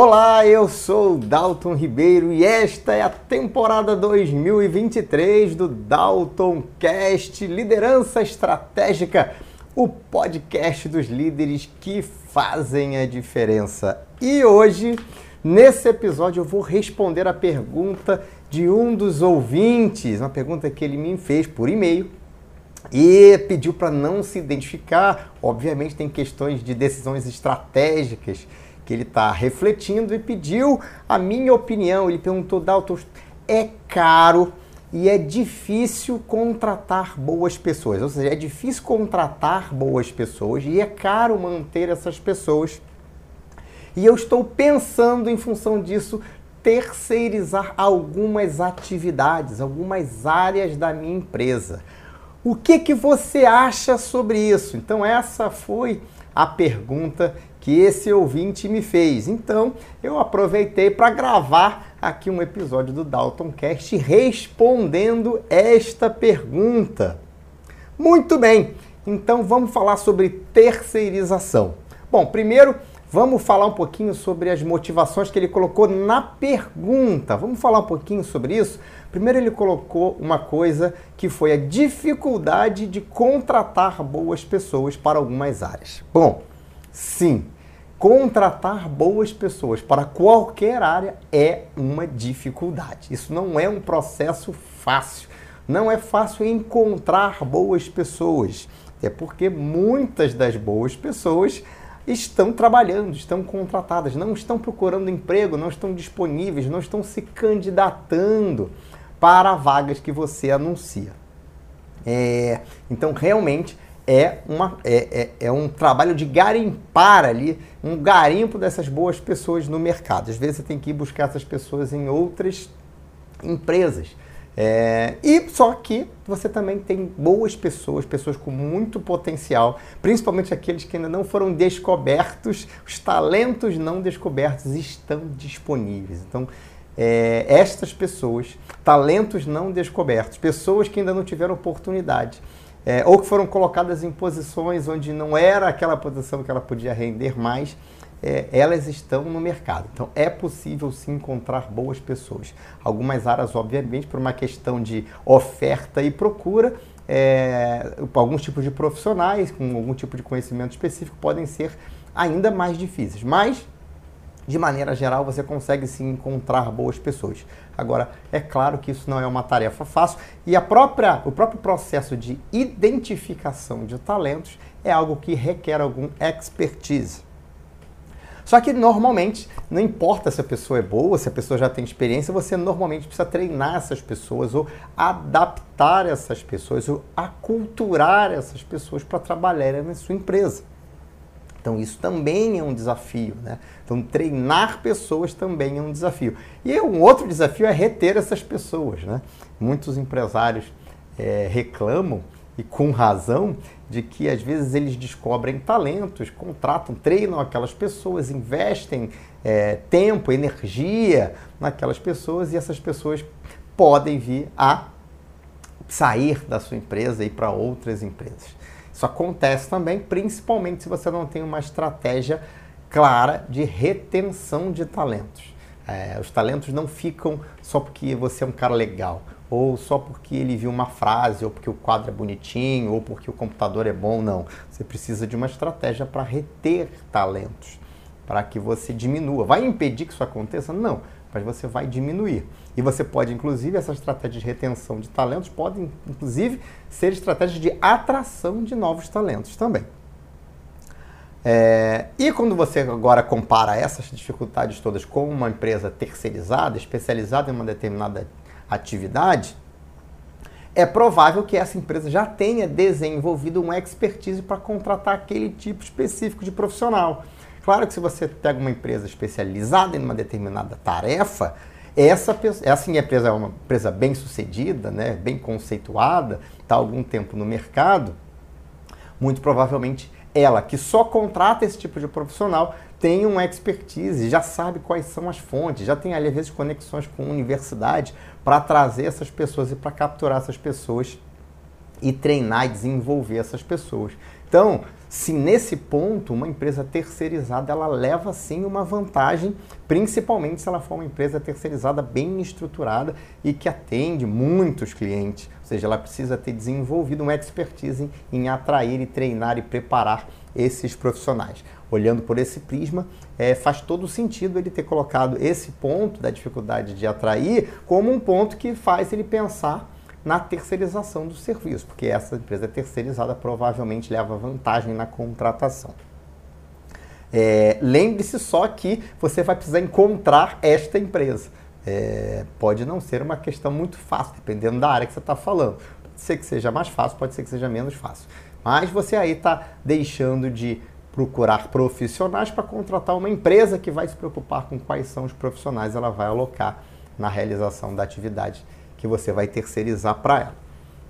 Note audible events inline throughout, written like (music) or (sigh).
Olá, eu sou Dalton Ribeiro e esta é a temporada 2023 do Dalton Cast Liderança Estratégica, o podcast dos líderes que fazem a diferença. E hoje, nesse episódio, eu vou responder a pergunta de um dos ouvintes, uma pergunta que ele me fez por e-mail e pediu para não se identificar. Obviamente, tem questões de decisões estratégicas que ele está refletindo e pediu a minha opinião. Ele perguntou, Dalton, é caro e é difícil contratar boas pessoas. Ou seja, é difícil contratar boas pessoas e é caro manter essas pessoas. E eu estou pensando, em função disso, terceirizar algumas atividades, algumas áreas da minha empresa. O que, que você acha sobre isso? Então, essa foi a pergunta que esse ouvinte me fez. Então, eu aproveitei para gravar aqui um episódio do Dalton Cast respondendo esta pergunta. Muito bem. Então, vamos falar sobre terceirização. Bom, primeiro, vamos falar um pouquinho sobre as motivações que ele colocou na pergunta. Vamos falar um pouquinho sobre isso? Primeiro, ele colocou uma coisa que foi a dificuldade de contratar boas pessoas para algumas áreas. Bom, sim, contratar boas pessoas para qualquer área é uma dificuldade. Isso não é um processo fácil. Não é fácil encontrar boas pessoas. É porque muitas das boas pessoas estão trabalhando, estão contratadas, não estão procurando emprego, não estão disponíveis, não estão se candidatando para vagas que você anuncia. É, então, realmente, é, uma, é, é, é, um trabalho de garimpar ali, um garimpo dessas boas pessoas no mercado. Às vezes você tem que ir buscar essas pessoas em outras empresas. É, e só que você também tem boas pessoas, pessoas com muito potencial, principalmente aqueles que ainda não foram descobertos, os talentos não descobertos estão disponíveis. Então, é, estas pessoas, talentos não descobertos, pessoas que ainda não tiveram oportunidade, é, ou que foram colocadas em posições onde não era aquela posição que ela podia render mais, é, elas estão no mercado. Então é possível sim encontrar boas pessoas. Algumas áreas, obviamente, por uma questão de oferta e procura, é, alguns tipos de profissionais com algum tipo de conhecimento específico podem ser ainda mais difíceis. Mas de maneira geral, você consegue sim encontrar boas pessoas. Agora, é claro que isso não é uma tarefa fácil e a própria, o próprio processo de identificação de talentos é algo que requer algum expertise. Só que normalmente, não importa se a pessoa é boa, se a pessoa já tem experiência, você normalmente precisa treinar essas pessoas ou adaptar essas pessoas ou aculturar essas pessoas para trabalharem na sua empresa. Então isso também é um desafio, né? Então treinar pessoas também é um desafio. E um outro desafio é reter essas pessoas, né? Muitos empresários é, reclamam e com razão de que às vezes eles descobrem talentos, contratam, treinam aquelas pessoas, investem é, tempo, energia naquelas pessoas e essas pessoas podem vir a sair da sua empresa e ir para outras empresas. Isso acontece também, principalmente se você não tem uma estratégia clara de retenção de talentos. É, os talentos não ficam só porque você é um cara legal, ou só porque ele viu uma frase, ou porque o quadro é bonitinho, ou porque o computador é bom, não. Você precisa de uma estratégia para reter talentos, para que você diminua. Vai impedir que isso aconteça? Não mas você vai diminuir. E você pode, inclusive, essas estratégias de retenção de talentos podem, inclusive, ser estratégias de atração de novos talentos também. É, e quando você agora compara essas dificuldades todas com uma empresa terceirizada, especializada em uma determinada atividade, é provável que essa empresa já tenha desenvolvido uma expertise para contratar aquele tipo específico de profissional. Claro que se você pega uma empresa especializada em uma determinada tarefa, essa, essa empresa é uma empresa bem sucedida, né, bem conceituada, está há algum tempo no mercado, muito provavelmente ela, que só contrata esse tipo de profissional, tem uma expertise, já sabe quais são as fontes, já tem ali, às vezes, conexões com universidade para trazer essas pessoas e para capturar essas pessoas e treinar e desenvolver essas pessoas. Então, se nesse ponto uma empresa terceirizada ela leva sim uma vantagem, principalmente se ela for uma empresa terceirizada bem estruturada e que atende muitos clientes, ou seja, ela precisa ter desenvolvido uma expertise em, em atrair e treinar e preparar esses profissionais. Olhando por esse prisma, é, faz todo sentido ele ter colocado esse ponto da dificuldade de atrair como um ponto que faz ele pensar na terceirização do serviço, porque essa empresa terceirizada provavelmente leva vantagem na contratação. É, Lembre-se só que você vai precisar encontrar esta empresa. É, pode não ser uma questão muito fácil, dependendo da área que você está falando. Pode ser que seja mais fácil, pode ser que seja menos fácil. Mas você aí está deixando de procurar profissionais para contratar uma empresa que vai se preocupar com quais são os profissionais ela vai alocar na realização da atividade que você vai terceirizar para ela.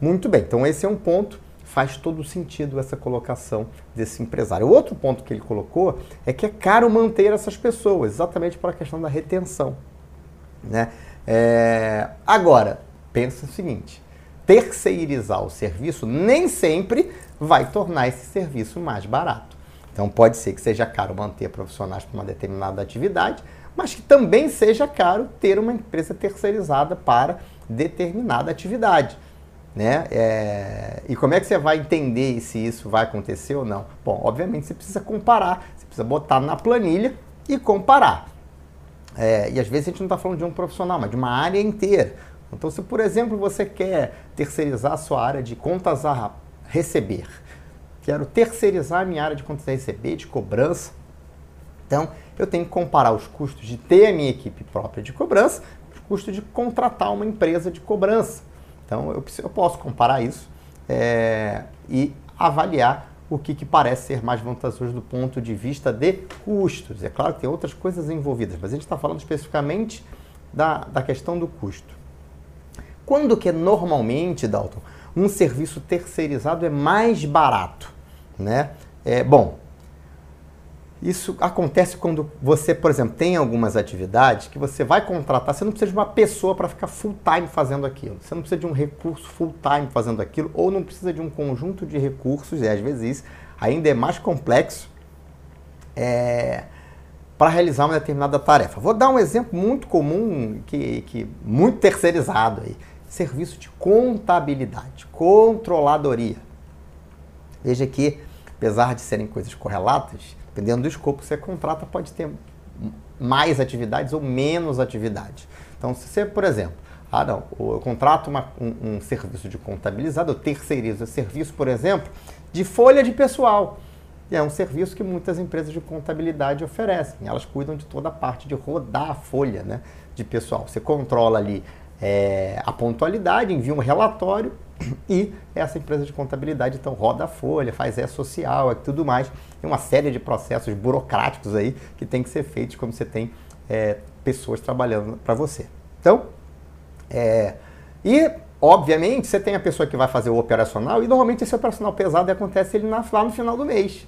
Muito bem, então esse é um ponto, faz todo sentido essa colocação desse empresário. O outro ponto que ele colocou é que é caro manter essas pessoas, exatamente pela questão da retenção. Né? É... Agora, pensa o seguinte: terceirizar o serviço nem sempre vai tornar esse serviço mais barato. Então pode ser que seja caro manter profissionais para uma determinada atividade, mas que também seja caro ter uma empresa terceirizada para determinada atividade. Né? É... E como é que você vai entender se isso vai acontecer ou não? Bom, obviamente você precisa comparar, você precisa botar na planilha e comparar. É... E às vezes a gente não está falando de um profissional, mas de uma área inteira. Então, se por exemplo você quer terceirizar a sua área de contas a receber, quero terceirizar a minha área de contas a receber, de cobrança, então eu tenho que comparar os custos de ter a minha equipe própria de cobrança custo de contratar uma empresa de cobrança. Então eu, eu posso comparar isso é, e avaliar o que, que, parece ser mais vantajoso do ponto de vista de custos. É claro que tem outras coisas envolvidas, mas a gente está falando especificamente da, da questão do custo. Quando que normalmente, Dalton, um serviço terceirizado é mais barato? Né? É, bom, isso acontece quando você, por exemplo, tem algumas atividades que você vai contratar, você não precisa de uma pessoa para ficar full time fazendo aquilo. Você não precisa de um recurso full time fazendo aquilo, ou não precisa de um conjunto de recursos, e às vezes isso ainda é mais complexo, é, para realizar uma determinada tarefa. Vou dar um exemplo muito comum, que, que muito terceirizado aí. Serviço de contabilidade, controladoria. Veja que, apesar de serem coisas correlatas, Dependendo do escopo que você contrata, pode ter mais atividades ou menos atividades. Então, se você, por exemplo, ah, não, eu contrato uma, um, um, serviço de contabilizado, eu terceirizo o serviço, por exemplo, de folha de pessoal. É um serviço que muitas empresas de contabilidade oferecem. Elas cuidam de toda a parte de rodar a folha né, de pessoal. Você controla ali é, a pontualidade, envia um relatório (clears throat) e essa empresa de contabilidade então roda a folha, faz E-social e tudo mais. Tem uma série de processos burocráticos aí que tem que ser feitos quando você tem é, pessoas trabalhando para você. Então, é, e obviamente você tem a pessoa que vai fazer o operacional e normalmente esse operacional pesado acontece ele lá no final do mês.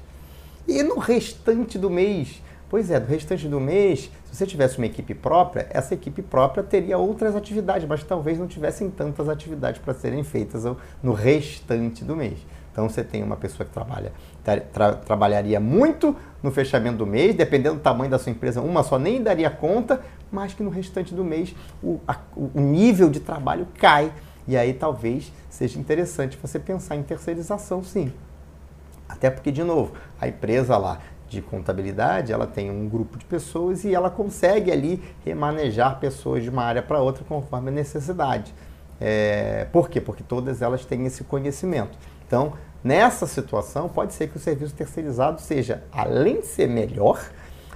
E no restante do mês Pois é, do restante do mês, se você tivesse uma equipe própria, essa equipe própria teria outras atividades, mas talvez não tivessem tantas atividades para serem feitas no restante do mês. Então você tem uma pessoa que trabalha, tra, tra, trabalharia muito no fechamento do mês, dependendo do tamanho da sua empresa, uma só nem daria conta, mas que no restante do mês o, a, o nível de trabalho cai. E aí talvez seja interessante você pensar em terceirização, sim. Até porque, de novo, a empresa lá de contabilidade, ela tem um grupo de pessoas e ela consegue ali remanejar pessoas de uma área para outra conforme a necessidade. É, por quê? Porque todas elas têm esse conhecimento. Então, nessa situação, pode ser que o serviço terceirizado seja, além de ser melhor,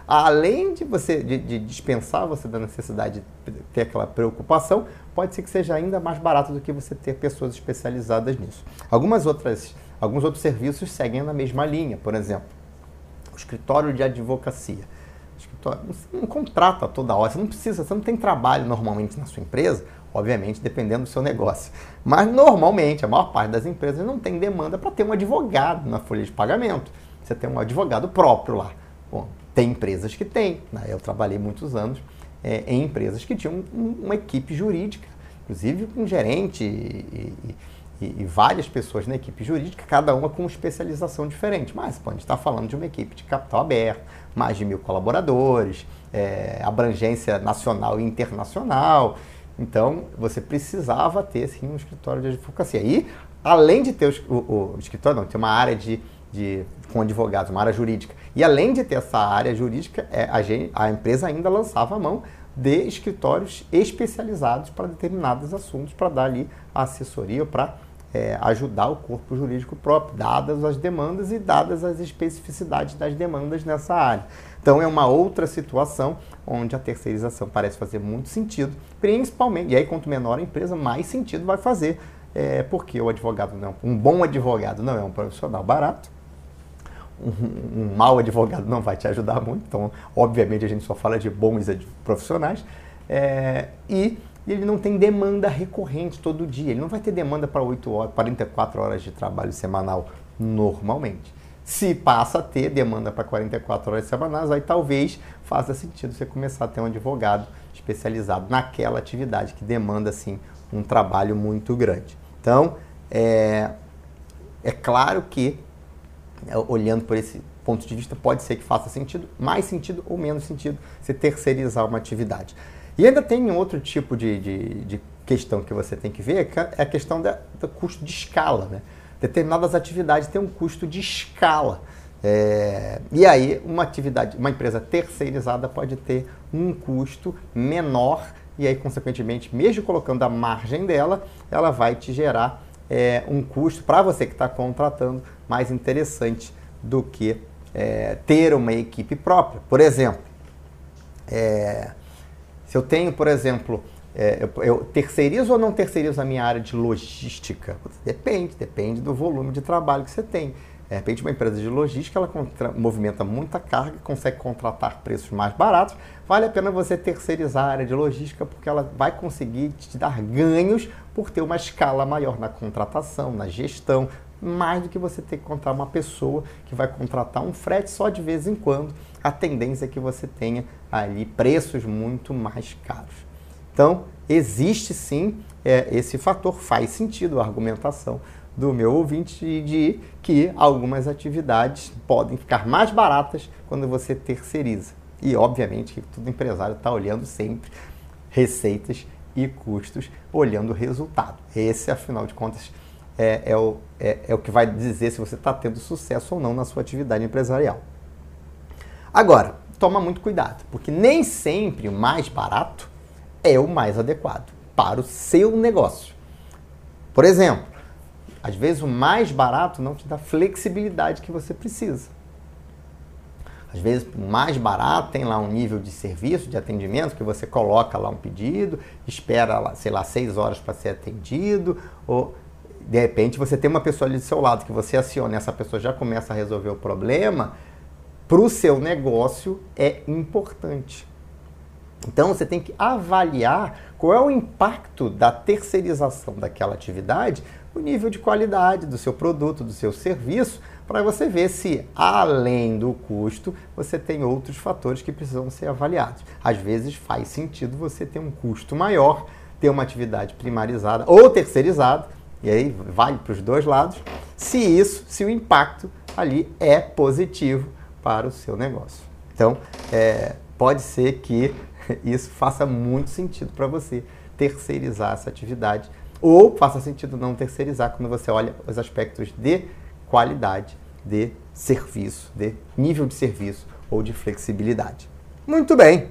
além de você de, de dispensar você da necessidade de ter aquela preocupação, pode ser que seja ainda mais barato do que você ter pessoas especializadas nisso. Algumas outras, alguns outros serviços seguem na mesma linha, por exemplo o escritório de advocacia. Escritório, você não contrata toda hora, você não precisa, você não tem trabalho normalmente na sua empresa, obviamente dependendo do seu negócio. Mas normalmente, a maior parte das empresas não tem demanda para ter um advogado na folha de pagamento. Você tem um advogado próprio lá. Bom, tem empresas que têm. Né? Eu trabalhei muitos anos é, em empresas que tinham um, uma equipe jurídica, inclusive com gerente e, e, e, várias pessoas na equipe jurídica, cada uma com especialização diferente. Mas pode estar falando de uma equipe de capital aberto, mais de mil colaboradores, é, abrangência nacional e internacional. Então, você precisava ter sim um escritório de advocacia. E, além de ter o, o, o escritório, não, ter uma área de, de, com advogados, uma área jurídica. E além de ter essa área jurídica, é, a, a empresa ainda lançava a mão de escritórios especializados para determinados assuntos, para dar ali assessoria, para é, ajudar o corpo jurídico próprio, dadas as demandas e dadas as especificidades das demandas nessa área. Então é uma outra situação onde a terceirização parece fazer muito sentido, principalmente, e aí quanto menor a empresa, mais sentido vai fazer, é, porque o advogado não, um bom advogado não é um profissional barato, um, um mau advogado não vai te ajudar muito, então obviamente a gente só fala de bons profissionais, é, e e ele não tem demanda recorrente todo dia. Ele não vai ter demanda para 8 horas, 44 horas de trabalho semanal normalmente. Se passa a ter demanda para 44 horas semanais, aí talvez faça sentido você começar a ter um advogado especializado naquela atividade que demanda assim um trabalho muito grande. Então, é, é claro que é, olhando por esse ponto de vista, pode ser que faça sentido, mais sentido ou menos sentido, você terceirizar uma atividade. E ainda tem outro tipo de, de, de questão que você tem que ver, que é a questão da, do custo de escala. Né? Determinadas atividades têm um custo de escala. É, e aí, uma atividade, uma empresa terceirizada pode ter um custo menor, e aí, consequentemente, mesmo colocando a margem dela, ela vai te gerar é, um custo para você que está contratando mais interessante do que é, ter uma equipe própria. Por exemplo, é, se eu tenho, por exemplo, é, eu, eu, terceirizo ou não terceirizo a minha área de logística? Depende, depende do volume de trabalho que você tem. De repente, uma empresa de logística ela contra, movimenta muita carga, consegue contratar preços mais baratos. Vale a pena você terceirizar a área de logística porque ela vai conseguir te dar ganhos por ter uma escala maior na contratação, na gestão, mais do que você ter que contratar uma pessoa que vai contratar um frete só de vez em quando a tendência é que você tenha ali preços muito mais caros. Então, existe sim é, esse fator, faz sentido a argumentação do meu ouvinte de que algumas atividades podem ficar mais baratas quando você terceiriza. E, obviamente, que todo empresário está olhando sempre receitas e custos, olhando o resultado. Esse, afinal de contas, é, é, o, é, é o que vai dizer se você está tendo sucesso ou não na sua atividade empresarial. Agora, toma muito cuidado, porque nem sempre o mais barato é o mais adequado para o seu negócio. Por exemplo, às vezes o mais barato não te dá flexibilidade que você precisa. Às vezes, o mais barato tem lá um nível de serviço, de atendimento, que você coloca lá um pedido, espera, sei lá, seis horas para ser atendido, ou de repente você tem uma pessoa ali do seu lado que você aciona essa pessoa já começa a resolver o problema, para o seu negócio é importante. Então você tem que avaliar qual é o impacto da terceirização daquela atividade, o nível de qualidade do seu produto, do seu serviço, para você ver se, além do custo, você tem outros fatores que precisam ser avaliados. Às vezes faz sentido você ter um custo maior, ter uma atividade primarizada ou terceirizada, e aí vale para os dois lados, se isso, se o impacto ali é positivo para o seu negócio. Então, é, pode ser que (laughs) isso faça muito sentido para você terceirizar essa atividade ou faça sentido não terceirizar quando você olha os aspectos de qualidade, de serviço, de nível de serviço ou de flexibilidade. Muito bem.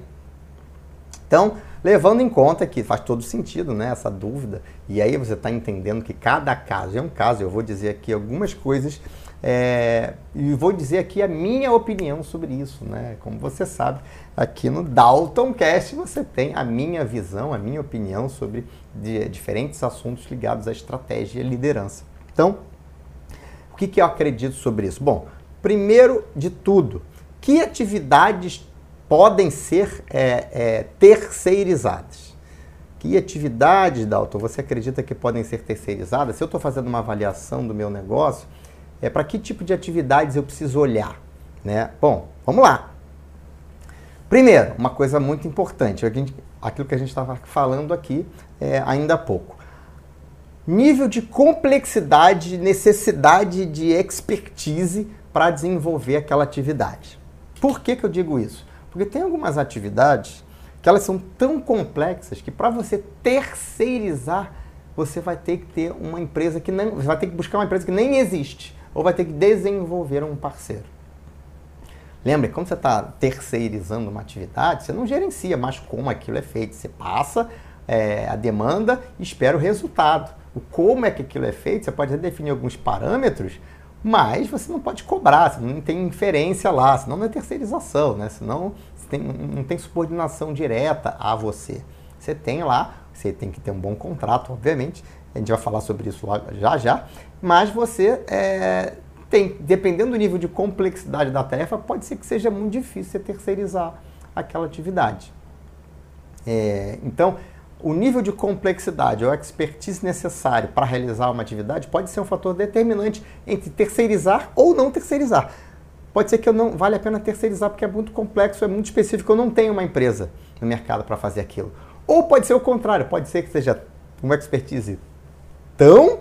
Então, levando em conta que faz todo sentido né, essa dúvida, e aí você está entendendo que cada caso é um caso, eu vou dizer aqui algumas coisas é, e vou dizer aqui a minha opinião sobre isso, né? Como você sabe, aqui no Dalton Cast você tem a minha visão, a minha opinião sobre diferentes assuntos ligados à estratégia e liderança. Então, o que, que eu acredito sobre isso? Bom, primeiro de tudo, que atividades podem ser é, é, terceirizadas? Que atividades, Dalton, você acredita que podem ser terceirizadas? Se eu estou fazendo uma avaliação do meu negócio, é, para que tipo de atividades eu preciso olhar. Né? Bom, vamos lá. Primeiro, uma coisa muito importante, aquilo que a gente estava falando aqui é, ainda há pouco. nível de complexidade, necessidade de expertise para desenvolver aquela atividade. Por que, que eu digo isso? Porque tem algumas atividades que elas são tão complexas que para você terceirizar, você vai ter que ter uma empresa que não, vai ter que buscar uma empresa que nem existe, ou vai ter que desenvolver um parceiro. Lembra, quando você está terceirizando uma atividade, você não gerencia mais como aquilo é feito. Você passa é, a demanda e espera o resultado. O como é que aquilo é feito, você pode definir alguns parâmetros, mas você não pode cobrar, você não tem inferência lá, senão não é terceirização, né? senão tem, não tem subordinação direta a você. Você tem lá, você tem que ter um bom contrato, obviamente, a gente vai falar sobre isso já já, mas você é, tem, dependendo do nível de complexidade da tarefa, pode ser que seja muito difícil você terceirizar aquela atividade. É, então, o nível de complexidade ou expertise necessário para realizar uma atividade pode ser um fator determinante entre terceirizar ou não terceirizar. Pode ser que eu não vale a pena terceirizar porque é muito complexo, é muito específico, eu não tenho uma empresa no mercado para fazer aquilo. Ou pode ser o contrário, pode ser que seja uma expertise tão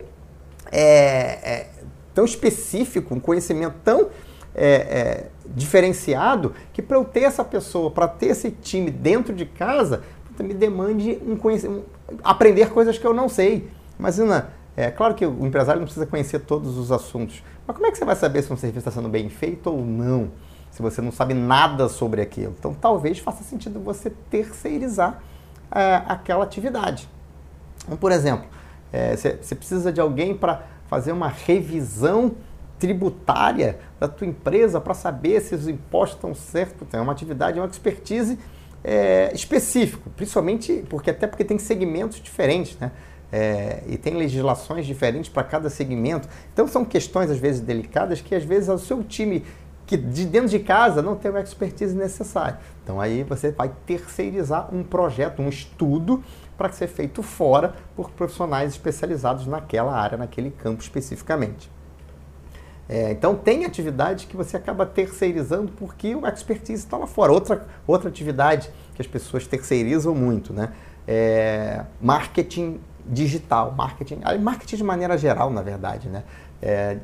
é, é, tão específico, um conhecimento tão é, é, diferenciado, que para eu ter essa pessoa, para ter esse time dentro de casa, me demande um conhecimento, aprender coisas que eu não sei. Imagina, é claro que o empresário não precisa conhecer todos os assuntos, mas como é que você vai saber se um serviço está sendo bem feito ou não? Se você não sabe nada sobre aquilo. Então, talvez faça sentido você terceirizar é, aquela atividade. Então, por exemplo, é, você precisa de alguém para fazer uma revisão tributária da tua empresa para saber se os impostos estão certos. É uma atividade, é uma expertise é, principalmente porque até porque tem segmentos diferentes, né? É, e tem legislações diferentes para cada segmento. Então são questões às vezes delicadas que às vezes o seu time que de dentro de casa não tem a expertise necessária. Então aí você vai terceirizar um projeto, um estudo para ser feito fora por profissionais especializados naquela área, naquele campo especificamente. É, então tem atividades que você acaba terceirizando porque o expertise está lá fora. Outra, outra atividade que as pessoas terceirizam muito, né? É marketing digital, marketing, marketing de maneira geral, na verdade, né? É,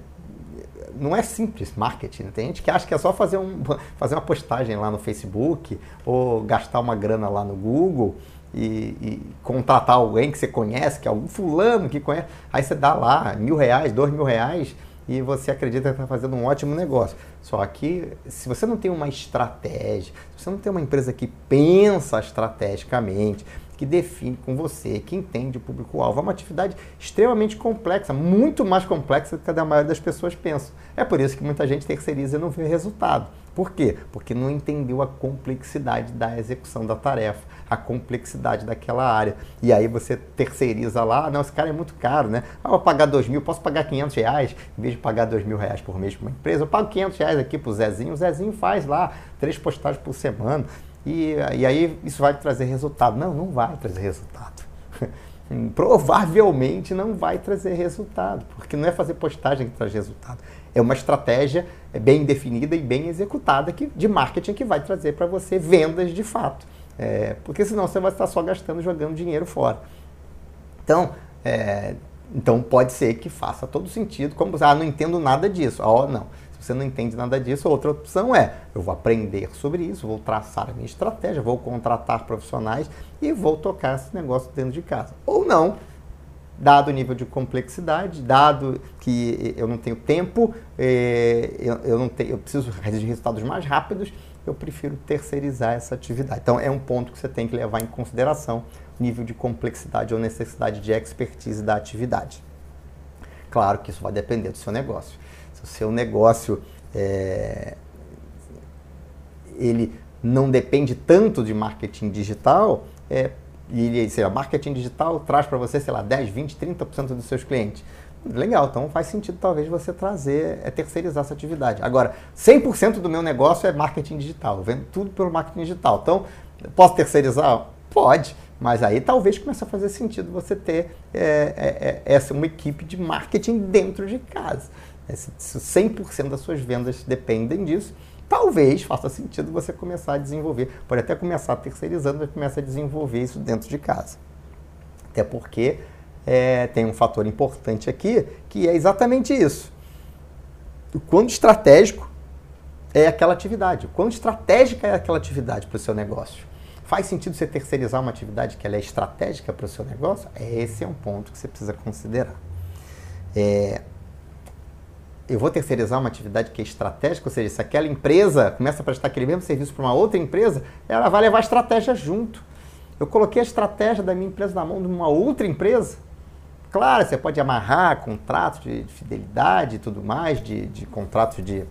não é simples marketing. Tem gente que acha que é só fazer, um, (laughs) fazer uma postagem lá no Facebook ou gastar uma grana lá no Google e, e, contratar alguém que você conhece, que é algum fulano que conhece. Aí você dá lá mil reais, dois mil reais e você acredita que está fazendo um ótimo negócio. Só que se você não tem uma estratégia, se você não tem uma empresa que pensa estrategicamente, que define com você, que entende o público-alvo. É uma atividade extremamente complexa, muito mais complexa do que a maioria das pessoas pensa. É por isso que muita gente terceiriza e não vê resultado. Por quê? Porque não entendeu a complexidade da execução da tarefa, a complexidade daquela área. E aí você terceiriza lá, não, esse cara é muito caro, né? Ah, vou pagar dois mil, posso pagar 500 reais, em vez de pagar dois mil reais por mês para uma empresa, eu pago 500 reais aqui para o Zezinho, o Zezinho faz lá três postagens por semana. E, e aí isso vai trazer resultado. Não, não vai trazer resultado. (laughs) Provavelmente não vai trazer resultado, porque não é fazer postagem que traz resultado. É uma estratégia bem definida e bem executada que, de marketing que vai trazer para você vendas de fato. É, porque senão você vai estar só gastando, jogando dinheiro fora. Então, é, então pode ser que faça todo sentido, como ah, não entendo nada disso. Oh, não você não entende nada disso, outra opção é: eu vou aprender sobre isso, vou traçar a minha estratégia, vou contratar profissionais e vou tocar esse negócio dentro de casa. Ou não, dado o nível de complexidade, dado que eu não tenho tempo, eu, eu, não tenho, eu preciso de resultados mais rápidos, eu prefiro terceirizar essa atividade. Então, é um ponto que você tem que levar em consideração nível de complexidade ou necessidade de expertise da atividade. Claro que isso vai depender do seu negócio se o seu negócio é, ele não depende tanto de marketing digital, é, e sei lá, marketing digital traz para você, sei lá, 10, 20, 30% dos seus clientes. Legal, então faz sentido talvez você trazer, é terceirizar essa atividade. Agora, 100% do meu negócio é marketing digital, eu vendo tudo pelo marketing digital. Então, posso terceirizar? Pode, mas aí talvez comece a fazer sentido você ter é, é, é essa uma equipe de marketing dentro de casa. Se 100% das suas vendas dependem disso, talvez faça sentido você começar a desenvolver. Pode até começar terceirizando, mas começa a desenvolver isso dentro de casa. Até porque é, tem um fator importante aqui, que é exatamente isso. O quão estratégico é aquela atividade, o quão estratégica é aquela atividade para o seu negócio. Faz sentido você terceirizar uma atividade que ela é estratégica para o seu negócio? Esse é um ponto que você precisa considerar. É, eu vou terceirizar uma atividade que é estratégica, ou seja, se aquela empresa começa a prestar aquele mesmo serviço para uma outra empresa, ela vai levar a estratégia junto. Eu coloquei a estratégia da minha empresa na mão de uma outra empresa. Claro, você pode amarrar contratos de, fidelidade e tudo mais, de, de contratos de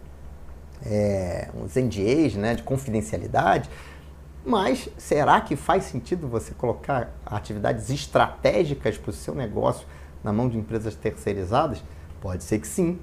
é, uns NDAs, né, de confidencialidade, mas será que faz sentido você colocar atividades estratégicas para o seu negócio na mão de empresas terceirizadas? Pode ser que sim.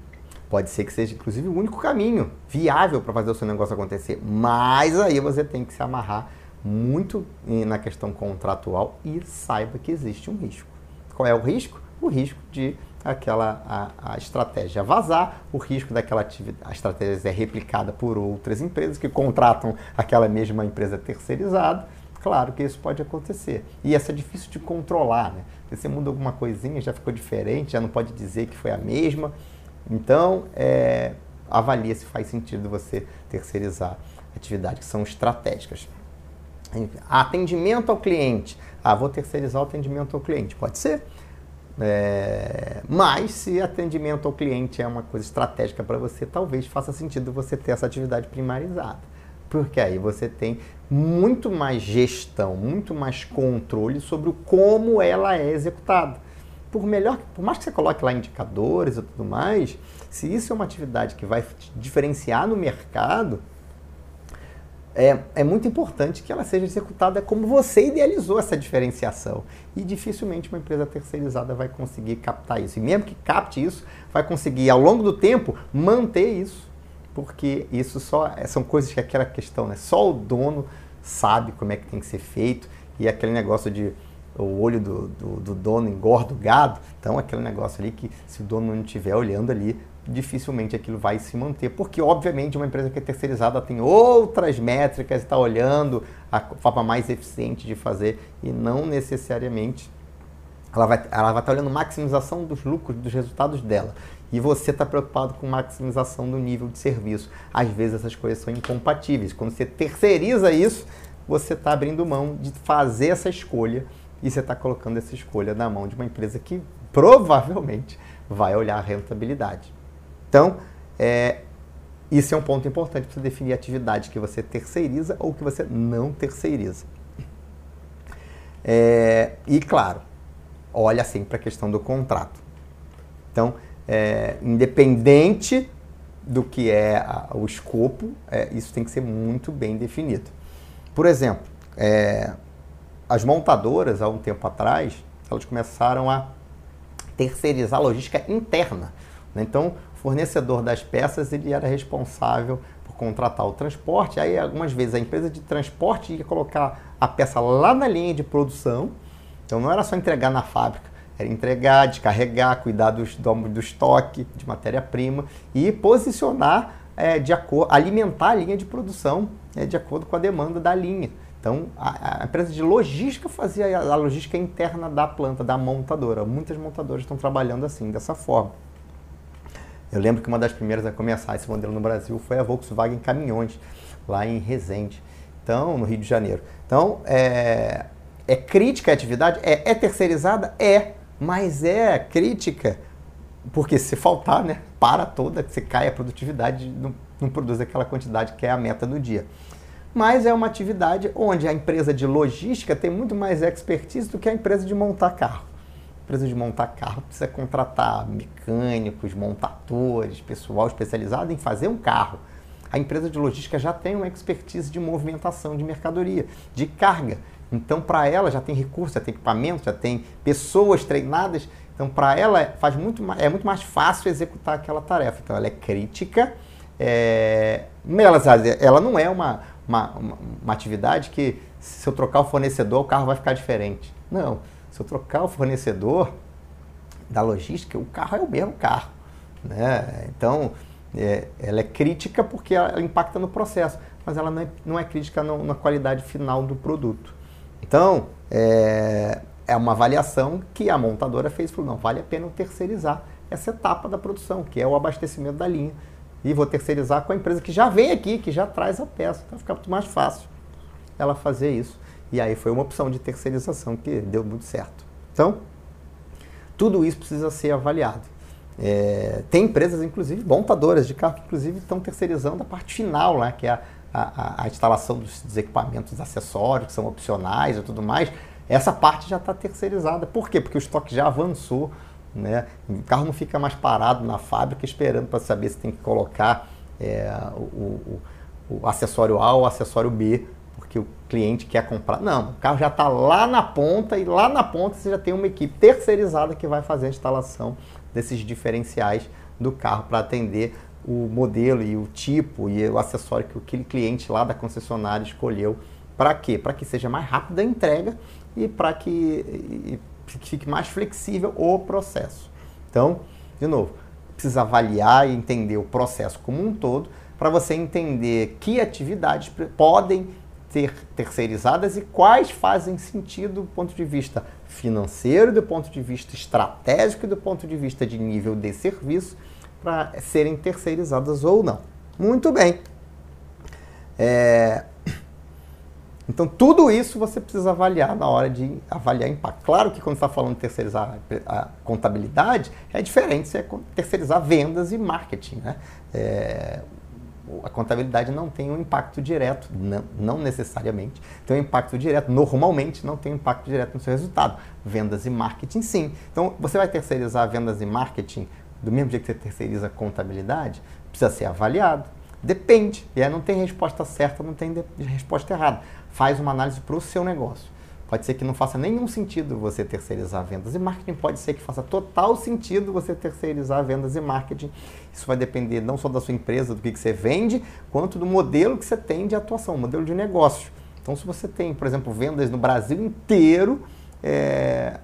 Pode ser que seja, inclusive, o único caminho viável para fazer o seu negócio acontecer. Mas aí você tem que se amarrar muito na questão contratual e saiba que existe um risco. Qual é o risco? O risco de aquela a, a estratégia vazar, o risco daquela atividade, a estratégia ser replicada por outras empresas que contratam aquela mesma empresa terceirizada. Claro que isso pode acontecer. E essa é difícil de controlar, né? você muda alguma coisinha, já ficou diferente, já não pode dizer que foi a mesma. Então, é, avalie se faz sentido você terceirizar atividades que são estratégicas. Atendimento ao cliente. Ah, vou terceirizar o atendimento ao cliente. Pode ser. É, mas se atendimento ao cliente é uma coisa estratégica para você, talvez faça sentido você ter essa atividade primarizada. Porque aí você tem muito mais gestão, muito mais controle sobre como ela é executada. Por melhor, por mais que você coloque lá indicadores e tudo mais, se isso é uma atividade que vai te diferenciar no mercado, é, é muito importante que ela seja executada como você idealizou essa diferenciação. E dificilmente uma empresa terceirizada vai conseguir captar isso. E mesmo que capte isso, vai conseguir, ao longo do tempo, manter isso. Porque isso só é, são coisas que aquela questão, né? Só o dono sabe como é que tem que ser feito. E aquele negócio de o olho do, do, do dono engorda o gado. Então, aquele negócio ali que se o dono não estiver olhando ali, dificilmente aquilo vai se manter, porque obviamente uma empresa que é terceirizada tem outras métricas, está olhando a forma mais eficiente de fazer e não necessariamente ela vai, ela vai estar olhando maximização dos lucros, dos resultados dela. E você está preocupado com maximização do nível de serviço. Às vezes essas coisas são incompatíveis. Quando você terceiriza isso, você está abrindo mão de fazer essa escolha e você está colocando essa escolha na mão de uma empresa que provavelmente vai olhar a rentabilidade. Então, é, isso é um ponto importante para você definir a atividade que você terceiriza ou que você não terceiriza. É, e claro, olha sempre para a questão do contrato. Então, é, independente do que é a, o escopo, é, isso tem que ser muito bem definido. Por exemplo, é, as montadoras, há um tempo atrás, elas começaram a terceirizar a logística interna. Né? Então, fornecedor das peças ele era responsável por contratar o transporte. Aí, algumas vezes, a empresa de transporte ia colocar a peça lá na linha de produção. Então, não era só entregar na fábrica, era entregar, descarregar, cuidar dos, do, do estoque de matéria-prima e posicionar é, de acordo, alimentar a linha de produção é, de acordo com a demanda da linha. Então, a, a, empresa de logística fazia a, a logística interna da planta, da montadora. Muitas montadoras estão trabalhando assim, dessa forma. Eu lembro que uma das primeiras a começar esse modelo no Brasil foi a Volkswagen Caminhões, lá em Resende, então, no Rio de Janeiro. Então, é, é crítica a atividade? É, é terceirizada? É, mas é crítica porque se faltar, né, para toda, você cai a produtividade, não, não produz aquela quantidade que é a meta do dia. Mas é uma atividade onde a empresa de logística tem muito mais expertise do que a empresa de montar carro empresa de montar carro precisa contratar mecânicos, montadores, pessoal especializado em fazer um carro. A empresa de logística já tem uma expertise de movimentação de mercadoria, de carga. Então, para ela já tem recursos, já tem equipamento, já tem pessoas treinadas. Então, para ela faz muito, é muito mais fácil executar aquela tarefa. Então, ela é crítica. É... Ela, ela não é uma, uma, uma atividade que, se eu trocar o fornecedor, o carro vai ficar diferente. Não se eu trocar o fornecedor da logística, o carro é o mesmo carro. Né? Então, é, ela é crítica porque ela impacta no processo, mas ela não é, não é crítica no, na qualidade final do produto. Então, é, é uma avaliação que a montadora fez, falou, não, vale a pena eu terceirizar essa etapa da produção, que é o abastecimento da linha. E vou terceirizar com a empresa que já vem aqui, que já traz a peça. Então fica muito mais fácil ela fazer isso. E aí foi uma opção de terceirização que deu muito certo. Então, tudo isso precisa ser avaliado. É, tem empresas, inclusive, montadoras de carro que, inclusive, estão terceirizando a parte final, né, que é a, a, a instalação dos, dos, equipamentos acessórios, que são opcionais e tudo mais. Essa parte já está terceirizada. Por quê? Porque o estoque já avançou. Né? O carro não fica mais parado na fábrica esperando para saber se tem que colocar é, o, o, o acessório A ou o acessório B porque o cliente quer comprar. Não, o carro já está lá na ponta e lá na ponta você já tem uma equipe terceirizada que vai fazer a instalação desses diferenciais do carro para atender o modelo e o tipo e o acessório que aquele cliente lá da concessionária escolheu. Para quê? Para que seja mais rápida a entrega e para que, que fique mais flexível o processo. Então, de novo, precisa avaliar e entender o processo como um todo para você entender que atividades podem terceirizadas e quais fazem sentido do ponto de vista financeiro, do ponto de vista estratégico e do ponto de vista de nível de serviço para serem terceirizadas ou não. Muito bem. É... Então, tudo isso você precisa avaliar na hora de avaliar impacto. Claro que quando está falando de terceirizar a contabilidade, é diferente se é terceirizar vendas e marketing. Né? É, a contabilidade não tem um impacto direto, não, não, necessariamente tem um impacto direto, normalmente não tem um impacto direto no seu resultado. Vendas e marketing, sim. Então, você vai terceirizar vendas e marketing do mesmo jeito que você terceiriza contabilidade? Precisa ser avaliado. Depende. E aí não tem resposta certa, não tem resposta errada. Faz uma análise para o seu negócio. Pode ser que não faça nenhum sentido você terceirizar vendas e marketing, pode ser que faça total sentido você terceirizar vendas e marketing. Isso vai depender não só da sua empresa, do que, que você vende, quanto do modelo que você tem de atuação, modelo de negócio. Então, se você tem, por exemplo, vendas no Brasil inteiro, é,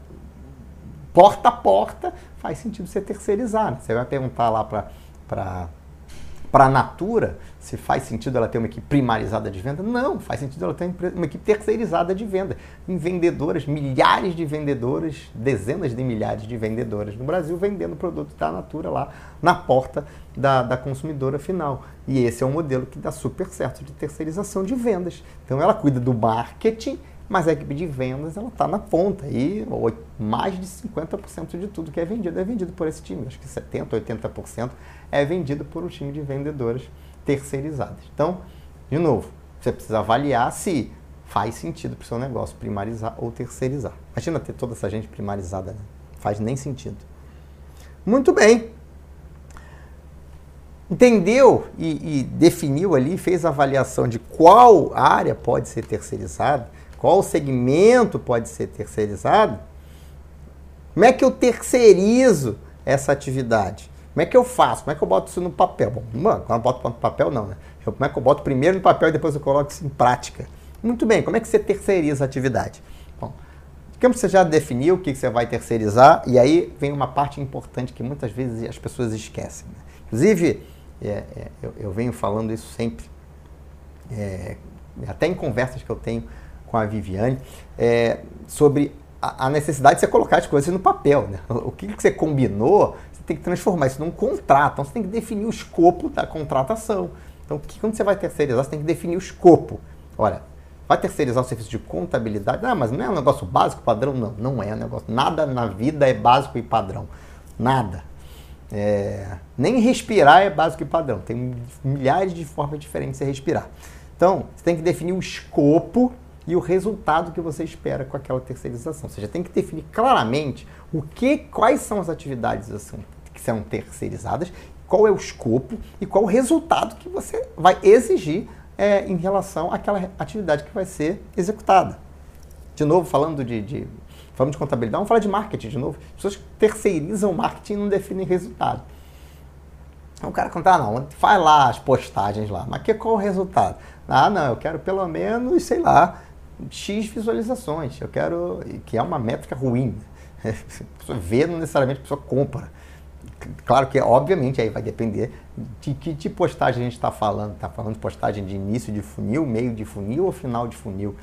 porta a porta, faz sentido você terceirizar. Né? Você vai perguntar lá para para a Natura, se faz sentido ela ter uma equipe primarizada de venda? Não, faz sentido ela ter uma equipe terceirizada de venda. Em vendedoras, milhares de vendedoras, dezenas de milhares de vendedoras no Brasil vendendo produto da Natura lá na porta da, da consumidora final. E esse é um modelo que dá super certo de terceirização de vendas. Então ela cuida do marketing mas a equipe de vendas ela está na ponta e mais de 50% de tudo que é vendido é vendido por esse time. Acho que 70%, 80% é vendido por um time de vendedoras terceirizadas. Então, de novo, você precisa avaliar se faz sentido para o seu negócio primarizar ou terceirizar. Imagina ter toda essa gente primarizada, né? faz nem sentido. Muito bem. Entendeu e, e definiu ali, fez a avaliação de qual área pode ser terceirizada qual segmento pode ser terceirizado? Como é que eu terceirizo essa atividade? Como é que eu faço? Como é que eu boto isso no papel? Bom, mano, quando eu boto no papel, não, né? Eu, como é que eu boto primeiro no papel e depois eu coloco isso em prática? Muito bem, como é que você terceiriza a atividade? Bom, como você já definiu o que você vai terceirizar, e aí vem uma parte importante que muitas vezes as pessoas esquecem. Né? Inclusive, é, é, eu, eu, venho falando isso sempre, é, até em conversas que eu tenho com a Viviane, é, sobre a, necessidade de você colocar as coisas no papel. Né? O que, que você combinou, tem que transformar isso num contrato. Então você tem que definir o escopo da contratação. Então, quando você vai terceirizar, você tem que definir o escopo. Olha, vai terceirizar o serviço de contabilidade? Ah, mas não é um negócio básico, padrão? Não, não é um negócio. Nada na vida é básico e padrão. Nada. É, nem respirar é básico e padrão. Tem milhares de formas diferentes de respirar. Então, você tem que definir o escopo e o resultado que você espera com aquela terceirização. Ou seja, tem que definir claramente o que, quais são as atividades assim, são terceirizadas, qual é o escopo e qual o resultado que você vai exigir é, em relação àquela atividade que vai ser executada. De novo, falando de, de, de contabilidade, vamos falar de marketing de novo. As pessoas terceirizam o marketing e não definem resultado. O cara conta, ah, não, faz lá as postagens lá, mas que, qual o resultado? Ah, não, eu quero pelo menos, sei lá, X visualizações. Eu quero. que é uma métrica ruim. (laughs) A pessoa vê, não necessariamente a pessoa compra. Claro que, obviamente, aí vai depender de que de postagem a gente está falando. Está falando de postagem de início de funil, meio de funil ou final de funil.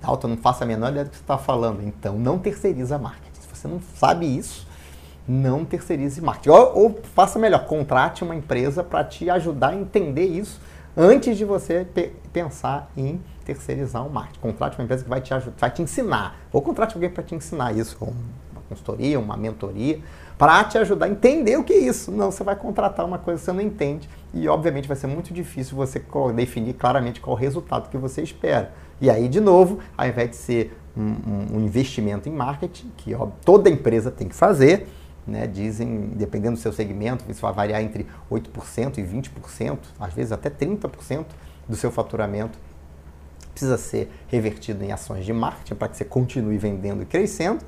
Dalton, não faça a menor ideia do que você está falando. Então, não terceiriza marketing. Se você não sabe isso, não terceirize marketing. Ou, ou faça melhor, contrate uma empresa para te ajudar a entender isso antes de você pe pensar em terceirizar o marketing. Contrate uma empresa que vai te ajudar, vai te ensinar. Ou contrate alguém para te ensinar isso, uma consultoria, uma mentoria, para te ajudar a entender o que é isso. Não, você vai contratar uma coisa que você não entende e, obviamente, vai ser muito difícil você definir claramente qual o resultado que você espera. E aí, de novo, ao invés de ser um, um investimento em marketing, que ó, toda empresa tem que fazer, né, dizem, dependendo do seu segmento, isso vai variar entre 8% e 20%, às vezes até 30% do seu faturamento precisa ser revertido em ações de marketing para que você continue vendendo e crescendo.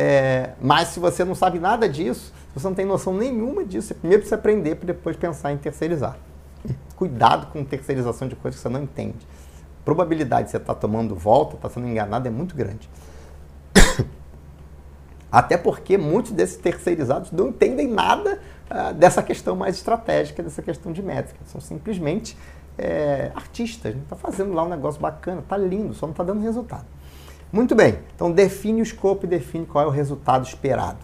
É, mas se você não sabe nada disso, se você não tem noção nenhuma disso, você primeiro precisa aprender para depois pensar em terceirizar. Cuidado com terceirização de coisas que você não entende. A probabilidade de você estar tá tomando volta, estar tá sendo enganado é muito grande. (coughs) Até porque muitos desses terceirizados não entendem nada uh, dessa questão mais estratégica, dessa questão de métrica. São simplesmente é, artistas, está fazendo lá um negócio bacana, está lindo, só não está dando resultado. Muito bem, então define o escopo e define qual é o resultado esperado.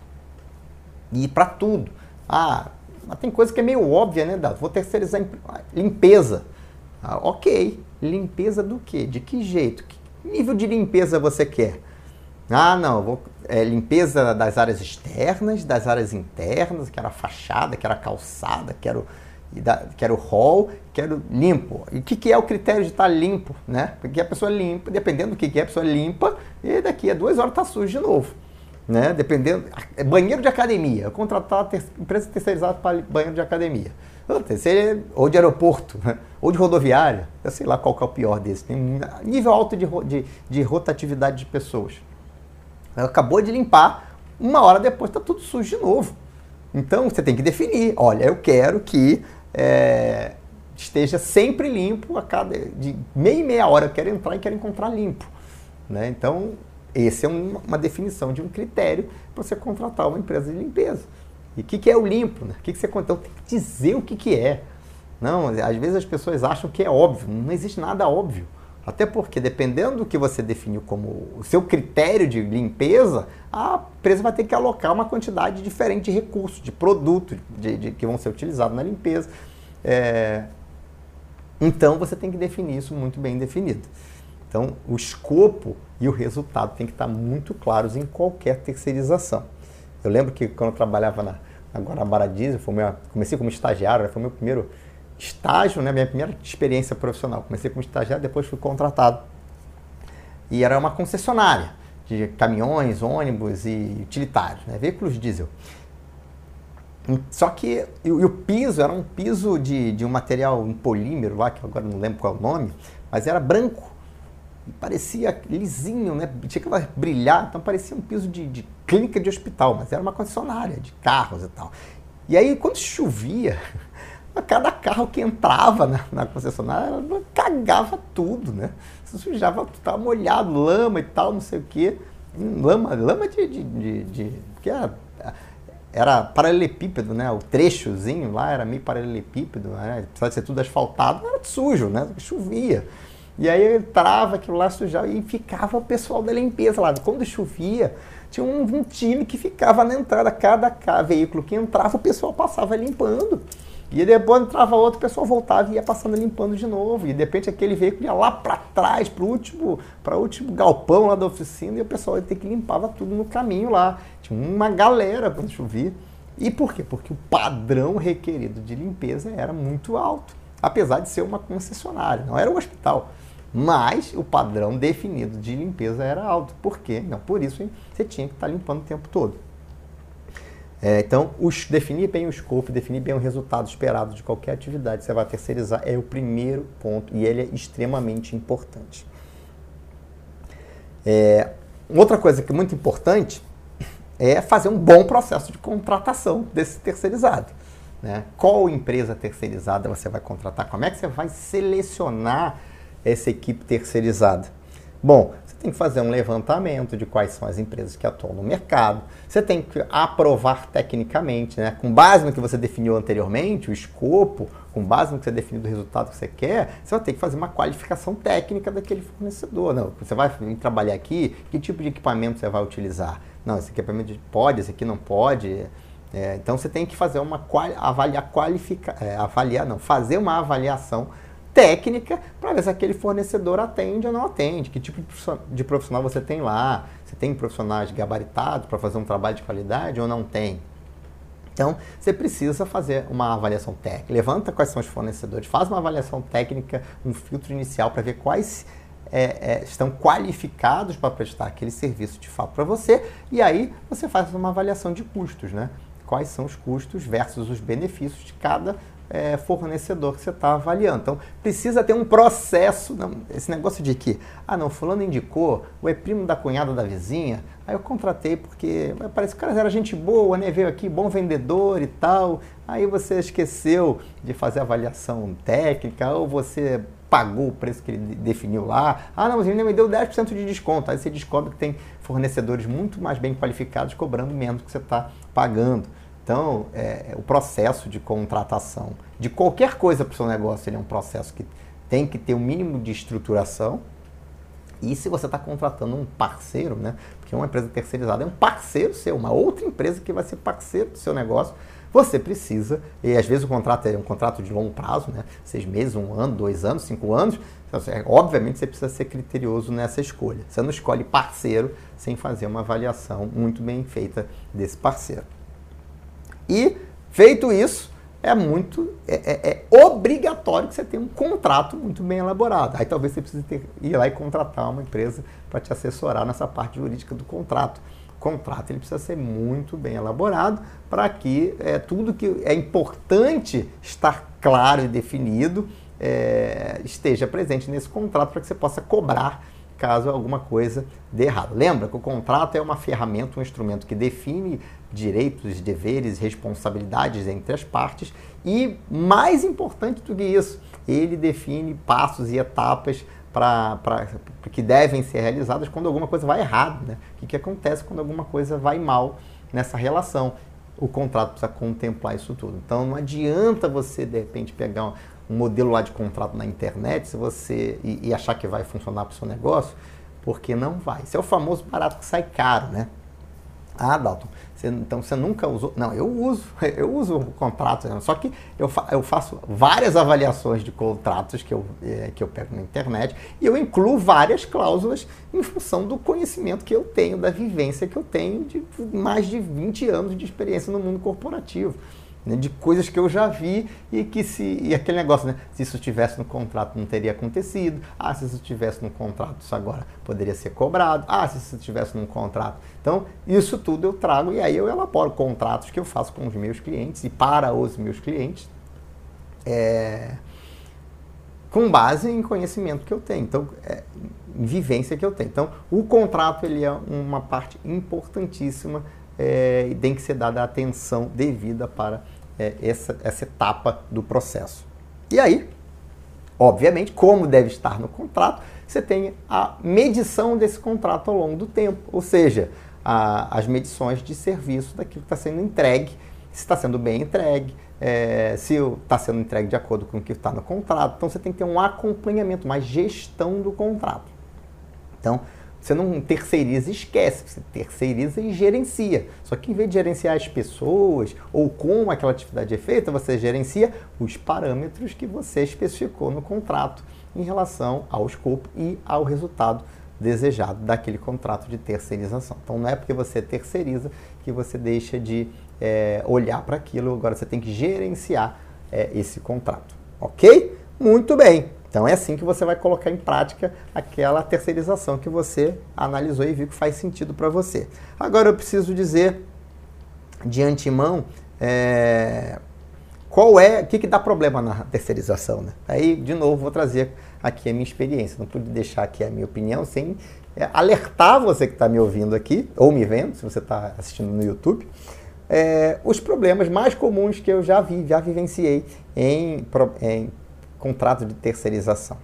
E para tudo. Ah, mas tem coisa que é meio óbvia, né, Dado? Vou terceirizar limpeza. Ah, ok, limpeza do quê? De que jeito? Que nível de limpeza você quer? Ah, não, vou, é, limpeza das áreas externas, das áreas internas, quero a fachada, quero a calçada, quero da, quero hall, quero limpo. E o que, que é o critério de estar limpo? Né? Porque a pessoa limpa, dependendo do que, que é, a pessoa limpa e daqui a duas horas está sujo de novo. Né? Dependendo. É banheiro de academia. Contratar ter, empresa terceirizada para banheiro de academia. Ou de aeroporto, né? ou de rodoviária. Eu sei lá qual que é o pior desse. Tem nível alto de, de, de rotatividade de pessoas. Acabou de limpar, uma hora depois está tudo sujo de novo. Então você tem que definir. Olha, eu quero que é, esteja sempre limpo a cada de meia e meia hora eu quero entrar e quero encontrar limpo. Né? Então, essa é uma, definição de um critério para você contratar uma empresa de limpeza. E o que, que, é o limpo? Né? O que, que você então tem que dizer o que, que é. Não, às vezes as pessoas acham que é óbvio. Não existe nada óbvio. Até porque, dependendo do que você definiu como o seu critério de limpeza, a empresa vai ter que alocar uma quantidade diferente de recursos, de produtos de, de, que vão ser utilizados na limpeza. É... Então, você tem que definir isso muito bem definido. Então, o escopo e o resultado tem que estar muito claros em qualquer terceirização. Eu lembro que quando eu trabalhava na, na Guanabara Diesel, foi meu, comecei como estagiário, foi meu primeiro estágio, né, minha primeira experiência profissional. Comecei como estagiário, depois fui contratado. E era uma concessionária de caminhões, ônibus e utilitários, né, veículos diesel. Só que e, o piso era um piso de, de um material, um polímero lá, que agora não lembro qual é o nome, mas era branco. E parecia lisinho, né? Tinha que brilhar, então parecia um piso de, de clínica de hospital, mas era uma concessionária de carros e tal. E aí, quando chovia, (laughs) cada carro que entrava na, na concessionária cagava tudo, né? Se sujava, estava molhado, lama e tal, não sei o quê. Lama, lama de. de, de, de que era, era paralelepípedo, né? O trechozinho lá era meio paralelepípedo, né? apesar de ser tudo asfaltado, era sujo, né? Chovia. E aí entrava aquilo lá, sujava e ficava o pessoal da limpeza lá. Quando chovia, tinha um, um time que ficava na entrada, cada, cada veículo que entrava, o pessoal passava limpando. E depois entrava outro, o pessoal voltava e ia passando limpando de novo. E de repente aquele veículo ia lá para trás, para o último, último galpão lá da oficina, e o pessoal ia ter que limpava tudo no caminho lá. Tinha uma galera quando chovia. E por quê? Porque o padrão requerido de limpeza era muito alto, apesar de ser uma concessionária, não era um hospital. Mas o padrão definido de limpeza era alto. Por quê? Não, por isso você tinha que estar limpando o tempo todo. É, então, os, definir bem o escopo, definir bem o resultado esperado de qualquer atividade que você vai terceirizar é o primeiro ponto e ele é extremamente importante. É, outra coisa que é muito importante é fazer um bom processo de contratação desse terceirizado. Né? Qual empresa terceirizada você vai contratar? Como é que você vai selecionar essa equipe terceirizada? Bom, tem que fazer um levantamento de quais são as empresas que atuam no mercado. Você tem que aprovar tecnicamente, né? com base no que você definiu anteriormente, o escopo, com base no que você definiu do resultado que você quer, você vai ter que fazer uma qualificação técnica daquele fornecedor. Não, você vai trabalhar aqui, que tipo de equipamento você vai utilizar? Não, esse equipamento pode, esse aqui não pode. É, então você tem que fazer uma avaliar, qualificar, é, avaliar, não, fazer uma avaliação técnica para ver se aquele fornecedor atende ou não atende, que tipo de profissional você tem lá, você tem profissionais gabaritados para fazer um trabalho de qualidade ou não tem. Então, você precisa fazer uma avaliação técnica, levanta quais são os fornecedores, faz uma avaliação técnica, um filtro inicial para ver quais é, é, estão qualificados para prestar aquele serviço de fato para você, e aí você faz uma avaliação de custos, né? Quais são os custos versus os benefícios de cada é, fornecedor que você está avaliando. Então, precisa ter um processo. Não, esse negócio de que, ah, não, fulano indicou, ou é primo da cunhada da vizinha, aí eu contratei porque parece que o cara era gente boa, né? Veio aqui, bom vendedor e tal. Aí você esqueceu de fazer avaliação técnica, ou você pagou o preço que ele definiu lá. Ah, não, mas ele me deu 10% de desconto. Aí você descobre que tem fornecedores muito mais bem qualificados cobrando menos do que você está pagando. Então, é, o processo de contratação de qualquer coisa para o seu negócio ele é um processo que tem que ter um mínimo de estruturação. E se você está contratando um parceiro, né? Porque uma empresa terceirizada é um parceiro seu, uma outra empresa que vai ser parceiro do seu negócio, você precisa, e às vezes o contrato é um contrato de longo prazo, né? Seis meses, um ano, dois anos, cinco anos. Então, obviamente você precisa ser criterioso nessa escolha. Você não escolhe parceiro sem fazer uma avaliação muito bem feita desse parceiro. E, feito isso, é muito é, é, é, obrigatório que você tenha um contrato muito bem elaborado. Aí talvez você precise ter, ir lá e contratar uma empresa para te assessorar nessa parte jurídica do contrato. O contrato ele precisa ser muito bem elaborado para que é, tudo que é importante estar claro e definido é, esteja presente nesse contrato para que você possa cobrar caso alguma coisa dê errado. Lembra que o contrato é uma ferramenta, um instrumento que define direitos, deveres, responsabilidades entre as partes e, mais importante do que isso, ele define passos e etapas para que devem ser realizadas quando alguma coisa vai errado. Né? O que, que acontece quando alguma coisa vai mal nessa relação? O contrato precisa contemplar isso tudo. Então não adianta você, de repente, pegar um modelo lá de contrato na internet se você e, e achar que vai funcionar para o seu negócio, porque não vai. Isso é o famoso barato que sai caro, né? Ah, Dalton, você, então você nunca usou. Não, eu uso, (laughs) eu uso contratos, só que eu, fa, eu faço várias avaliações de contratos que eu, é, que eu pego na internet e eu incluo várias cláusulas em função do conhecimento que eu tenho, da vivência que eu tenho de mais de 20 anos de experiência no mundo corporativo né, de coisas que eu já vi e que se e aquele negócio, né, se isso tivesse no contrato não teria acontecido. Ah, se isso tivesse no contrato isso agora poderia ser cobrado. Ah, se isso tivesse no contrato. Então, isso tudo eu trago e aí eu elaboro contratos que eu faço com os meus clientes e para os meus clientes. É, com base em conhecimento que eu tenho, então, é, vivência que eu tenho. Então, o contrato ele é uma parte importantíssima é, e tem que ser dada a atenção devida para é, essa, essa etapa do processo. E aí, obviamente, como deve estar no contrato, você tem a medição desse contrato ao longo do tempo, ou seja, a, as medições de serviço daquilo que está sendo entregue, se está sendo bem entregue, é, se está sendo entregue de acordo com o que está no contrato. Então você tem que ter um acompanhamento, uma gestão do contrato. Então, você não terceiriza e esquece, você terceiriza e gerencia. Só que em vez de gerenciar as pessoas ou como aquela atividade é feita, você gerencia os parâmetros que você especificou no contrato em relação ao escopo e ao resultado desejado daquele contrato de terceirização. Então não é porque você terceiriza que você deixa de é, olhar para aquilo, agora você tem que gerenciar é, esse contrato. Ok? Muito bem. Então é assim que você vai colocar em prática aquela terceirização que você analisou e viu que faz sentido para você. Agora eu preciso dizer de antemão é, qual é, o que, que dá problema na terceirização. Né? Aí, de novo, vou trazer aqui a minha experiência. Não pude deixar aqui a minha opinião sem é, alertar você que está me ouvindo aqui, ou me vendo, se você está assistindo no YouTube, é, os problemas mais comuns que eu já vi, já vivenciei em, em contrato de terceirização.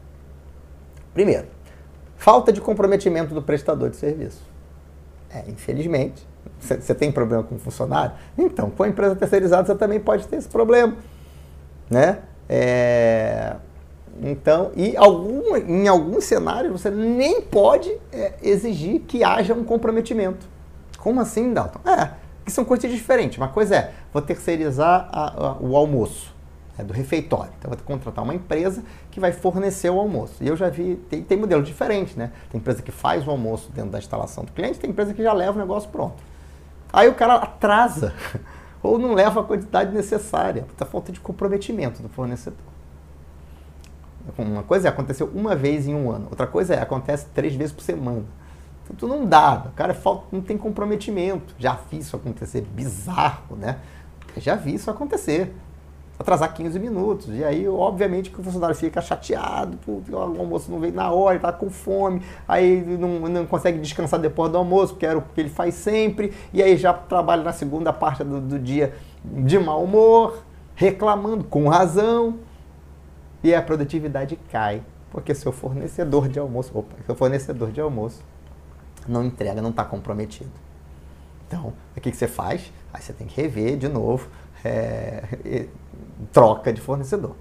Primeiro, Falta de comprometimento do prestador de serviço. É, infelizmente, você tem problema com o funcionário? Então, com a empresa terceirizada você também pode ter esse problema. Né? É, então, e algum, em algum cenário você nem pode é, exigir que haja um comprometimento. Como assim, Dalton? É, que são coisas diferentes. Uma coisa é, vou terceirizar a, a, o almoço é, do refeitório. Então, vou contratar uma empresa que vai fornecer o almoço. E eu já vi, tem, tem modelos diferentes, né? Tem empresa que faz o almoço dentro da instalação do cliente, tem empresa que já leva o negócio pronto. Aí o cara atrasa (laughs) ou não leva a quantidade necessária. Está falta de comprometimento do fornecedor. Uma coisa é acontecer uma vez em um ano, outra coisa é acontece três vezes por semana. Então não dá, o cara falta, não tem comprometimento. Já vi isso acontecer, bizarro, né? Já vi isso acontecer atrasar 15 minutos. E aí, obviamente, que o funcionário fica chateado, porque o almoço não veio na hora, está com fome, aí não, não consegue descansar depois do almoço, porque era o que ele faz sempre, e aí já trabalha na segunda parte do, do dia de mau humor, reclamando com razão, e a produtividade cai, porque seu fornecedor de almoço, opa, seu fornecedor de almoço não entrega, não está comprometido. Então, o que, que você faz? Aí você tem que rever de novo é, troca de fornecedor.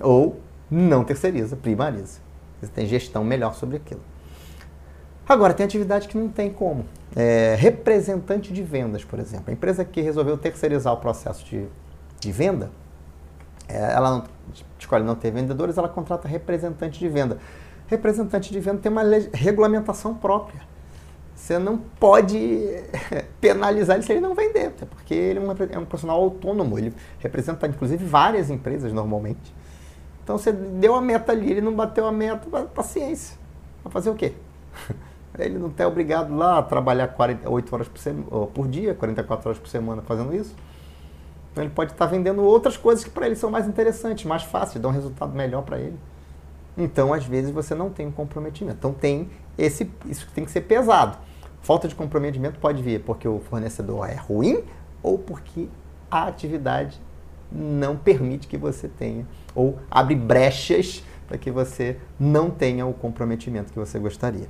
Ou não terceiriza, primariza. Você tem gestão melhor sobre aquilo. Agora, tem atividade que não tem como. É, representante de vendas, por exemplo. A empresa que resolveu terceirizar o processo de, de venda, é, ela não, escolhe não ter vendedores, ela contrata representante de venda. Representante de venda tem uma regulamentação própria. Você não pode (laughs) penalizar ele se ele não vender, porque ele é um profissional autônomo, ele representa inclusive várias empresas normalmente. Então você deu a meta ali, ele não bateu a meta, paciência. Vai fazer o quê? (laughs) Ele não está obrigado lá a trabalhar 48 horas por, semana, por dia, 44 horas por semana fazendo isso. Então ele pode estar tá vendendo outras coisas que para ele são mais interessantes, mais fáceis, dão um resultado melhor para ele. Então, às vezes, você não tem um comprometimento. Então tem esse, isso tem que ser pesado. Falta de comprometimento pode vir porque o fornecedor é ruim ou porque a atividade não permite que você tenha ou abre brechas para que você não tenha o comprometimento que você gostaria.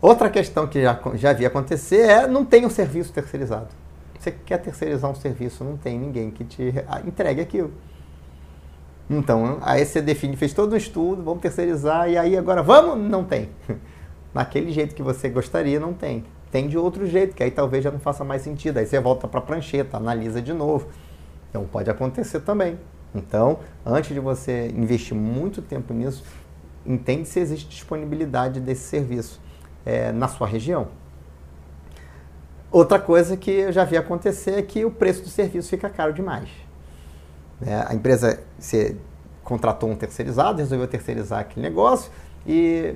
Outra questão que já, já vi acontecer é não tem um serviço terceirizado. Você quer terceirizar um serviço, não tem ninguém que te entregue aquilo. Então, aí você define, fez todo um estudo, vamos terceirizar, e aí agora vamos? Não tem. (laughs) Naquele jeito que você gostaria, não tem. Tem de outro jeito, que aí talvez já não faça mais sentido. Aí você volta para a prancheta, analisa de novo. Então pode acontecer também. Então, antes de você investir muito tempo nisso, entende se existe disponibilidade desse serviço é, na sua região. Outra coisa que eu já vi acontecer é que o preço do serviço fica caro demais. É, a empresa você contratou um terceirizado, resolveu terceirizar aquele negócio e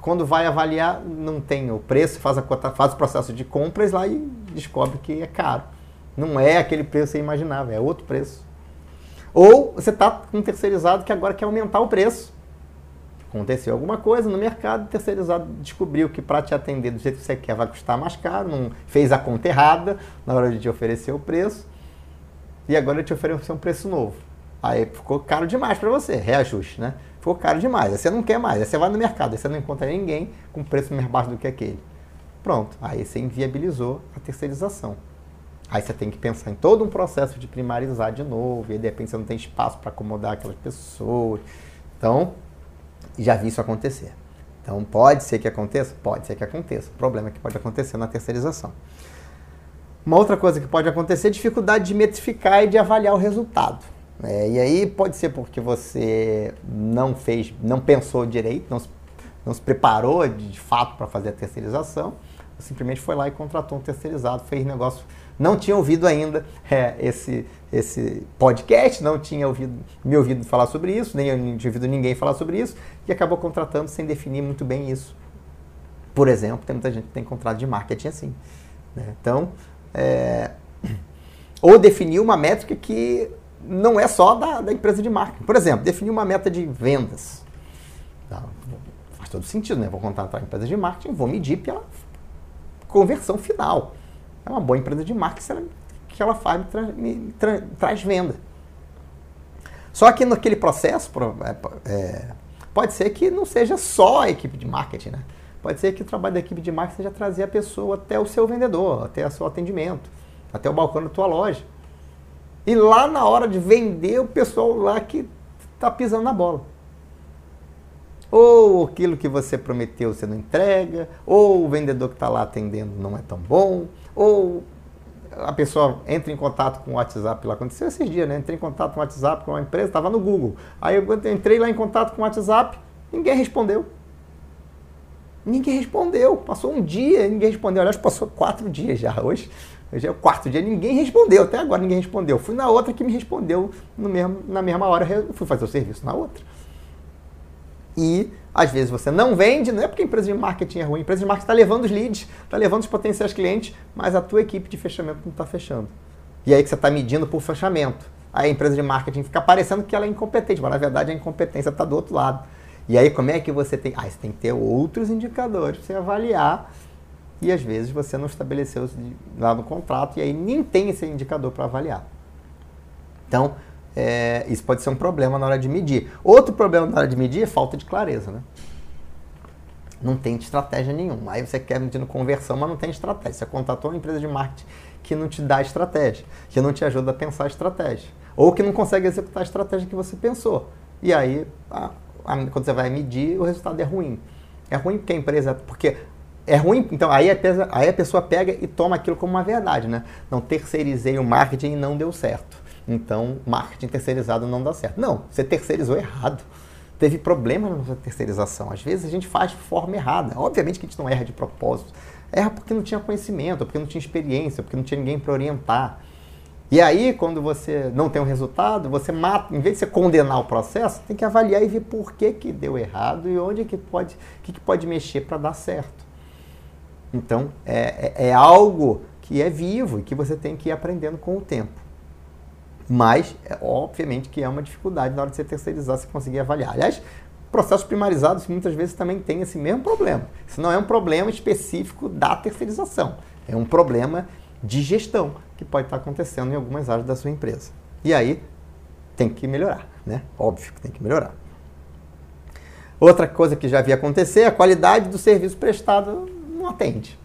quando vai avaliar não tem o preço, faz, a, faz o processo de compras lá e descobre que é caro. Não é aquele preço que você imaginava, é outro preço. Ou você está com um terceirizado que agora quer aumentar o preço. Aconteceu alguma coisa no mercado, o terceirizado descobriu que para te atender do jeito que você quer vai custar mais caro, não fez a conta errada na hora de te oferecer o preço e agora eu te oferecer um preço novo. Aí ficou caro demais para você, reajuste, né? Ficou caro demais, aí você não quer mais, aí você vai no mercado, aí você não encontra ninguém com preço mais baixo do que aquele. Pronto, aí você inviabilizou a terceirização. Aí você tem que pensar em todo um processo de primarizar de novo, e aí de repente você não tem espaço para acomodar aquelas pessoas. Então, já vi isso acontecer. Então, pode ser que aconteça? Pode ser que aconteça. O problema é que pode acontecer na terceirização. Uma outra coisa que pode acontecer é dificuldade de metrificar e de avaliar o resultado. É, e aí pode ser porque você não fez, não pensou direito, não se, não se preparou de, de fato para fazer a terceirização, simplesmente foi lá e contratou um terceirizado, fez negócio. Não tinha ouvido ainda é, esse, esse podcast, não tinha ouvido, me ouvido falar sobre isso, nem tinha ouvido ninguém falar sobre isso, e acabou contratando sem definir muito bem isso. Por exemplo, tem muita gente que tem contrato de marketing assim. Né? Então, é, ou definir uma métrica que não é só da, da, empresa de marketing. Por exemplo, definir uma meta de vendas. Tá? Faz todo sentido, né? Vou contratar uma empresa de marketing, vou medir pela conversão final. É uma boa empresa de marketing que ela faz, me, tra, me tra, traz venda. Só que naquele processo, é, é, Pode ser que não seja só a equipe de marketing, né? Pode ser que o trabalho da equipe de marketing seja trazer a pessoa até o seu vendedor, até o seu atendimento, até o balcão da tua loja. E lá na hora de vender, o pessoal lá que está pisando na bola. Ou aquilo que você prometeu você não entrega, ou o vendedor que está lá atendendo não é tão bom, ou a pessoa entra em contato com o WhatsApp, lá aconteceu esses dias, né? Entrei em contato com o WhatsApp com uma empresa, estava no Google. Aí eu entrei lá em contato com o WhatsApp, ninguém respondeu. Ninguém respondeu. Passou um dia, ninguém respondeu. Aliás, passou quatro dias já hoje. Hoje é o quarto dia, ninguém respondeu. Até agora ninguém respondeu. Fui na outra que me respondeu no mesmo, na mesma hora. Eu fui fazer o serviço na outra. E às vezes você não vende, não é porque a empresa de marketing é ruim, a empresa de marketing está levando os leads, está levando os potenciais clientes, mas a tua equipe de fechamento não está fechando. E aí que você está medindo por fechamento. Aí a empresa de marketing fica parecendo que ela é incompetente, mas na verdade a incompetência está do outro lado. E aí como é que você tem. Ah, você tem que ter outros indicadores para você avaliar. E às vezes você não estabeleceu lá no contrato e aí nem tem esse indicador para avaliar. Então, é, isso pode ser um problema na hora de medir. Outro problema na hora de medir é falta de clareza, né? Não tem estratégia nenhuma. Aí você quer medindo conversão, mas não tem estratégia. Você contratou uma empresa de marketing que não te dá estratégia, que não te ajuda a pensar a estratégia, ou que não consegue executar a estratégia que você pensou. E aí, a, a, quando você vai medir, o resultado é ruim. É ruim porque a empresa. Porque é ruim, então aí a, aí a pessoa pega e toma aquilo como uma verdade, né? Não terceirizei o marketing e não deu certo. Então, marketing terceirizado não dá certo. Não, você terceirizou errado. Teve problema na nossa terceirização. Às vezes a gente faz de forma errada. Obviamente que a gente não erra de propósito. Erra porque não tinha conhecimento, porque não tinha experiência, porque não tinha ninguém para orientar. E aí, quando você não tem um resultado, você mata, em vez de você condenar o processo, tem que avaliar e ver por que, que deu errado e onde que pode, que, que pode mexer para dar certo. Então, é, é, é algo que é vivo e que você tem que ir aprendendo com o tempo. Mas, é, obviamente, que é uma dificuldade na hora de você terceirizar, você conseguir avaliar. Aliás, processos primarizados muitas vezes também têm esse mesmo problema. Isso não é um problema específico da terceirização, é um problema de gestão que pode estar acontecendo em algumas áreas da sua empresa. E aí tem que melhorar, né? Óbvio que tem que melhorar. Outra coisa que já havia acontecer, a qualidade do serviço prestado não atende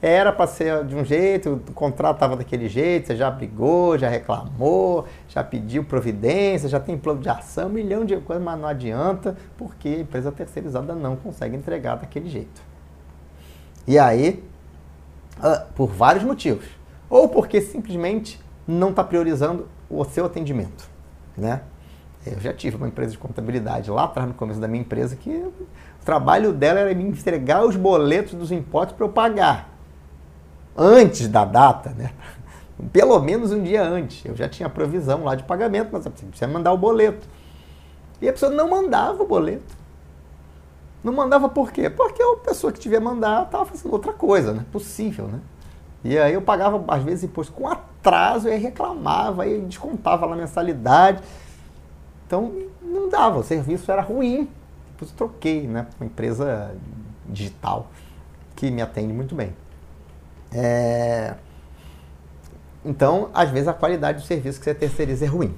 era para ser de um jeito, o contrato estava daquele jeito, você já brigou, já reclamou, já pediu providência, já tem plano de ação, um milhão de coisas, mas não adianta, porque a empresa terceirizada não consegue entregar daquele jeito. E aí, ah, por vários motivos. Ou porque simplesmente não está priorizando o seu atendimento. Né? Eu já tive uma empresa de contabilidade lá atrás, no começo da minha empresa, que o trabalho dela era me entregar os boletos dos impostos para eu pagar antes da data, né? (laughs) Pelo menos um dia antes. Eu já tinha provisão lá de pagamento, mas você precisa mandar o boleto. E a pessoa não mandava o boleto. Não mandava por quê? Porque a pessoa que tiver mandar estava fazendo outra coisa, né? Possível, né? E aí eu pagava, às vezes, imposto com atraso, e aí reclamava, aí descontava lá a mensalidade. Então, não dava, o serviço era ruim. Depois eu troquei, né? Uma empresa digital que me atende muito bem. É... Então, às vezes, a qualidade do serviço que você terceiriza é ruim.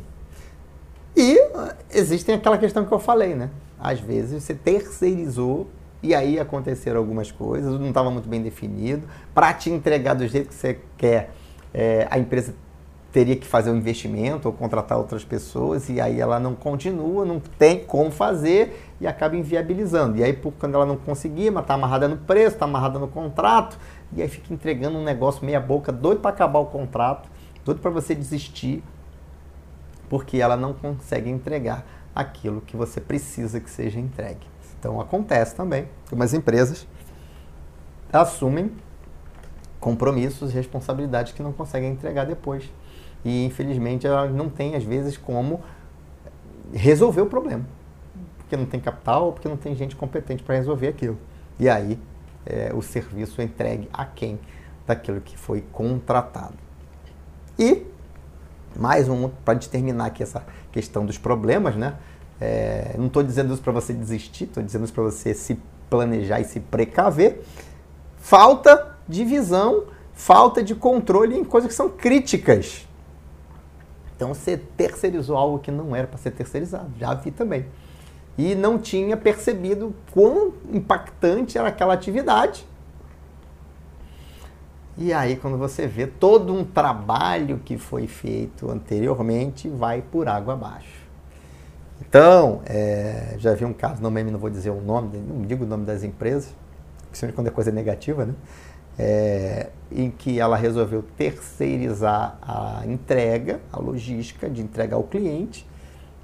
E uh, existem aquela questão que eu falei, né? Às vezes você terceirizou e aí aconteceram algumas coisas, não estava muito bem definido. Para te entregar do jeito que você quer, é, a empresa teria que fazer um investimento ou contratar outras pessoas e aí ela não continua, não tem como fazer e acaba inviabilizando. E aí, por, quando ela não conseguir, mas está amarrada no preço, está amarrada no contrato, e aí fica entregando um negócio meia boca, doido para acabar o contrato, doido para você desistir, porque ela não consegue entregar aquilo que você precisa que seja entregue. Então acontece também que umas empresas assumem compromissos e responsabilidades que não conseguem entregar depois. E infelizmente ela não tem às vezes como resolver o problema. Porque não tem capital ou porque não tem gente competente para resolver aquilo. E aí é, o serviço entregue a quem daquilo que foi contratado. E, mais um, para determinar aqui essa questão dos problemas, né? É, não estou dizendo isso para você desistir, estou dizendo isso para você se planejar e se precaver. Falta de visão, falta de controle em coisas que são críticas. Então você terceirizou algo que não era para ser terceirizado. Já vi também. e não tinha percebido quão impactante era aquela atividade. E aí, quando você vê todo um trabalho que foi feito anteriormente, vai por água abaixo. Então, é, já vi um caso, não, não vou dizer o nome, não digo o nome das empresas, principalmente quando é coisa negativa, né? É, em que ela resolveu terceirizar a entrega, a logística de entregar ao cliente,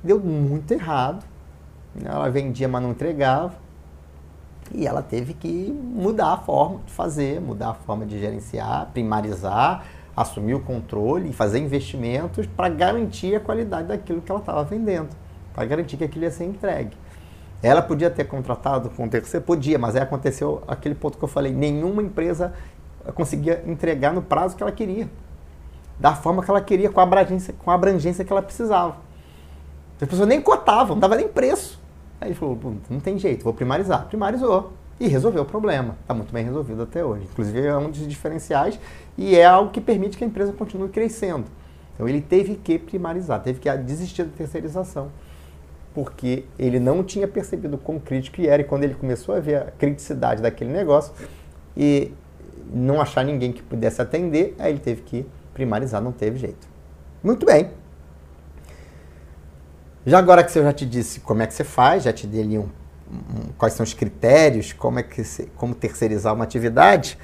deu muito errado. Ela vendia, mas não entregava. E ela teve que mudar a forma de fazer, mudar a forma de gerenciar, primarizar, assumir o controle e fazer investimentos para garantir a qualidade daquilo que ela estava vendendo, para garantir que aquilo ia ser entregue. Ela podia ter contratado com o terceiro? Podia, mas aí aconteceu aquele ponto que eu falei: nenhuma empresa conseguia entregar no prazo que ela queria, da forma que ela queria, com a abrangência, com a abrangência que ela precisava. As pessoas nem cotavam, não dava nem preço. Aí ele falou: não tem jeito, vou primarizar. Primarizou e resolveu o problema. Está muito bem resolvido até hoje. Inclusive, é um dos diferenciais e é algo que permite que a empresa continue crescendo. Então, ele teve que primarizar, teve que desistir da terceirização porque ele não tinha percebido quão crítico era, e quando ele começou a ver a criticidade daquele negócio e não achar ninguém que pudesse atender, aí ele teve que primarizar, não teve jeito. Muito bem. Já agora que eu já te disse como é que você faz, já te dei ali um, um quais são os critérios, como é que como terceirizar uma atividade,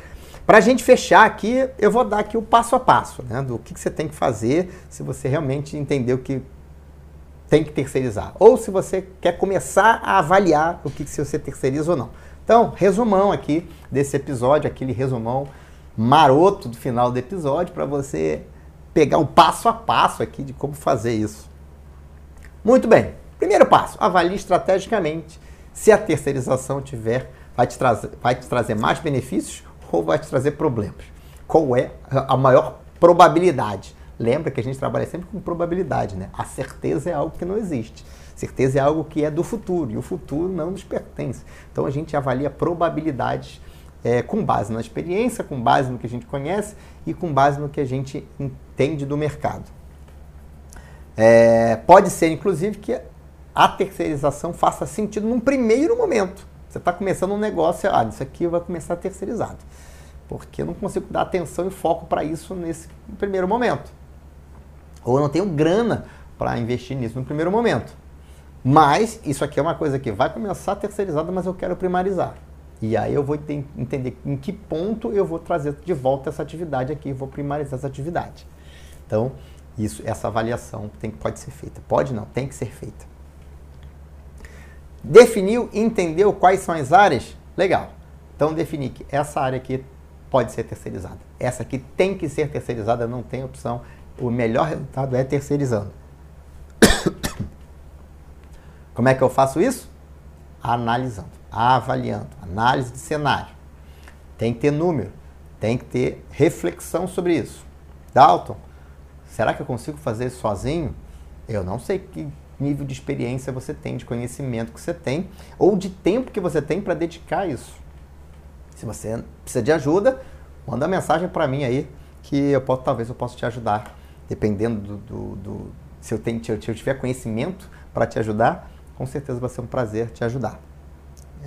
para a gente fechar aqui, eu vou dar aqui o passo a passo, né, do que, que você tem que fazer se você realmente entender o que tem que terceirizar. Ou se você quer começar a avaliar o que se você terceiriza ou não. Então, resumão aqui desse episódio, aquele resumão maroto do final do episódio, para você pegar um passo a passo aqui de como fazer isso. Muito bem. Primeiro passo, avalie estrategicamente se a terceirização tiver vai te trazer, vai te trazer mais benefícios ou vai te trazer problemas. Qual é a maior probabilidade? Lembra que a gente trabalha sempre com probabilidade, né? A certeza é algo que não existe. Certeza é algo que é do futuro e o futuro não nos pertence. Então a gente avalia probabilidades é, com base na experiência, com base no que a gente conhece e com base no que a gente entende do mercado. É, pode ser, inclusive, que a terceirização faça sentido num primeiro momento. Você está começando um negócio, ah, isso aqui vai começar terceirizado. Porque eu não consigo dar atenção e foco para isso nesse primeiro momento. Ou eu não tenho grana para investir nisso no primeiro momento. Mas isso aqui é uma coisa que vai começar terceirizada, mas eu quero primarizar. E aí eu vou entender em que ponto eu vou trazer de volta essa atividade aqui, vou primarizar essa atividade. Então, isso, essa avaliação tem, pode ser feita. Pode não, tem que ser feita. Definiu, entendeu quais são as áreas? Legal. Então definir que essa área aqui pode ser terceirizada. Essa aqui tem que ser terceirizada, não tem opção o melhor resultado é terceirizando. (coughs) Como é que eu faço isso? Analisando, avaliando, análise de cenário. Tem que ter número, tem que ter reflexão sobre isso. Dalton, será que eu consigo fazer sozinho? Eu não sei que nível de experiência você tem, de conhecimento que você tem, ou de tempo que você tem para dedicar isso. Se você precisa de ajuda, manda mensagem para mim aí que eu posso, talvez eu possa te ajudar dependendo do, do, do se, eu se eu tiver conhecimento para te ajudar, com certeza vai ser um prazer te ajudar.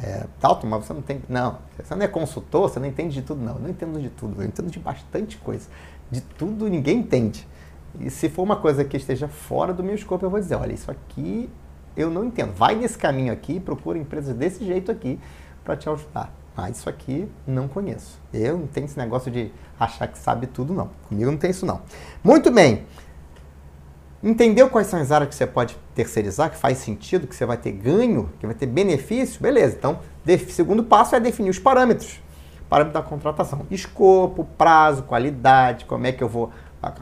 É, Dalton, mas você não tem. Não, você não é consultor, você não entende de tudo, não. Eu não entendo de tudo, eu entendo de bastante coisa. De tudo ninguém entende. E se for uma coisa que esteja fora do meu escopo, eu vou dizer: olha, isso aqui eu não entendo. Vai nesse caminho aqui, procura empresas desse jeito aqui para te ajudar. Mas isso aqui não conheço. Eu não tenho esse negócio de achar que sabe tudo, não. Comigo não tem isso, não. Muito bem. Entendeu quais são as áreas que você pode terceirizar, que faz sentido, que você vai ter ganho, que vai ter benefício? Beleza. Então, segundo passo é definir os parâmetros. Parâmetro da contratação. Escopo, prazo, qualidade, como é que eu vou.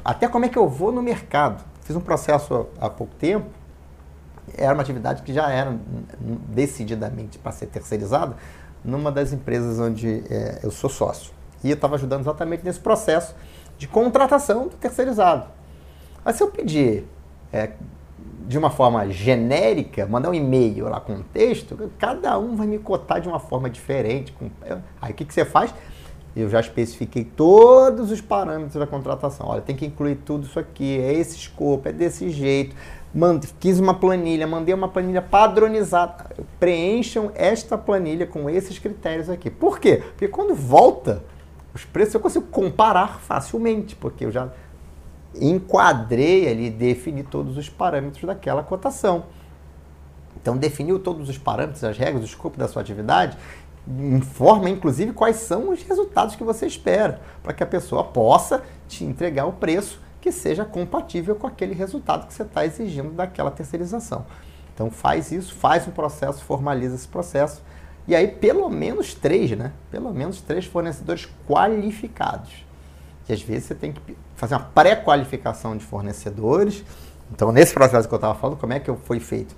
Até como é que eu vou no mercado. Fiz um processo há pouco tempo. Era uma atividade que já era decididamente para ser terceirizada numa das empresas onde é, eu sou sócio. E eu estava ajudando exatamente nesse processo de contratação do terceirizado. Mas se eu pedir é, de uma forma genérica, mandar um e-mail lá com um texto, cada um vai me cotar de uma forma diferente. Com... Aí o que, que você faz? Eu já especifiquei todos os parâmetros da contratação. Olha, tem que incluir tudo isso aqui, é esse escopo, é desse jeito. Mande, quis uma planilha, mandei uma planilha padronizada. Preencham esta planilha com esses critérios aqui. Por quê? Porque quando volta os preços, eu consigo comparar facilmente, porque eu já enquadrei ali, defini todos os parâmetros daquela cotação. Então, definiu todos os parâmetros, as regras, o escopo da sua atividade, informa inclusive quais são os resultados que você espera, para que a pessoa possa te entregar o preço que seja compatível com aquele resultado que você está exigindo daquela terceirização. Então faz isso, faz um processo, formaliza esse processo. E aí, pelo menos três, né? Pelo menos três fornecedores qualificados. Que às vezes você tem que fazer uma pré-qualificação de fornecedores. Então, nesse processo que eu estava falando, como é que foi feito?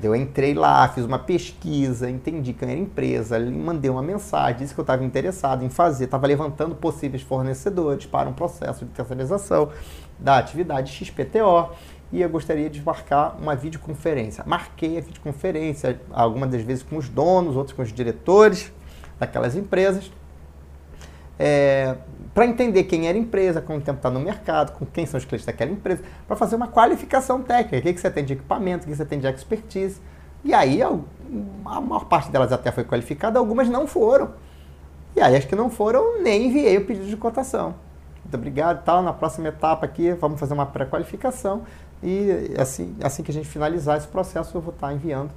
Eu entrei lá, fiz uma pesquisa, entendi quem era a empresa, mandei uma mensagem, disse que eu estava interessado em fazer, estava levantando possíveis fornecedores para um processo de terceirização da atividade XPTO e eu gostaria de marcar uma videoconferência. Marquei a videoconferência, algumas das vezes com os donos, outras com os diretores daquelas empresas, é, para entender quem era a empresa, quanto tempo está no mercado, com quem são os clientes daquela empresa, para fazer uma qualificação técnica, o que, que você tem de equipamento, o que você tem de expertise. E aí a maior parte delas até foi qualificada, algumas não foram. E aí as que não foram, nem enviei o pedido de cotação. Muito obrigado, tal, na próxima etapa aqui vamos fazer uma pré-qualificação e assim, assim que a gente finalizar esse processo eu vou estar enviando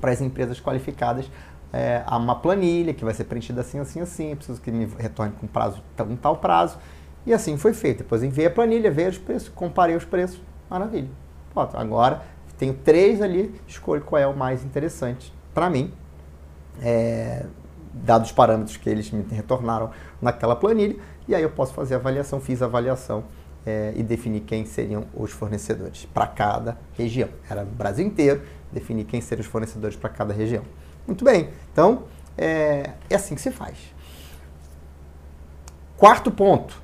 para as empresas qualificadas é, a uma planilha que vai ser preenchida assim, assim, assim. preciso que me retorne com prazo, um tal prazo. E assim foi feito. Depois enviei a planilha, veio os preços, comparei os preços. Maravilha. Pronto, agora tenho três ali, escolho qual é o mais interessante para mim, é, dados os parâmetros que eles me retornaram naquela planilha. E aí eu posso fazer a avaliação, fiz a avaliação é, e definir quem seriam os fornecedores para cada região. Era o Brasil inteiro, definir quem seriam os fornecedores para cada região. Muito bem. Então, é, é assim que se faz. Quarto ponto: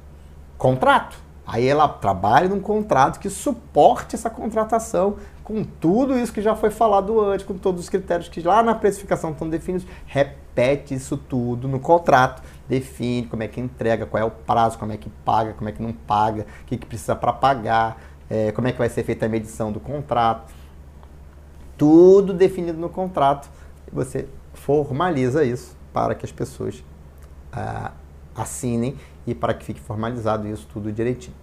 contrato. Aí ela trabalha num contrato que suporte essa contratação com tudo isso que já foi falado antes, com todos os critérios que lá na precificação estão definidos. Repete isso tudo no contrato, define como é que entrega, qual é o prazo, como é que paga, como é que não paga, o que, que precisa para pagar, é, como é que vai ser feita a medição do contrato. Tudo definido no contrato você formaliza isso para que as pessoas ah, assinem e para que fique formalizado isso tudo direitinho.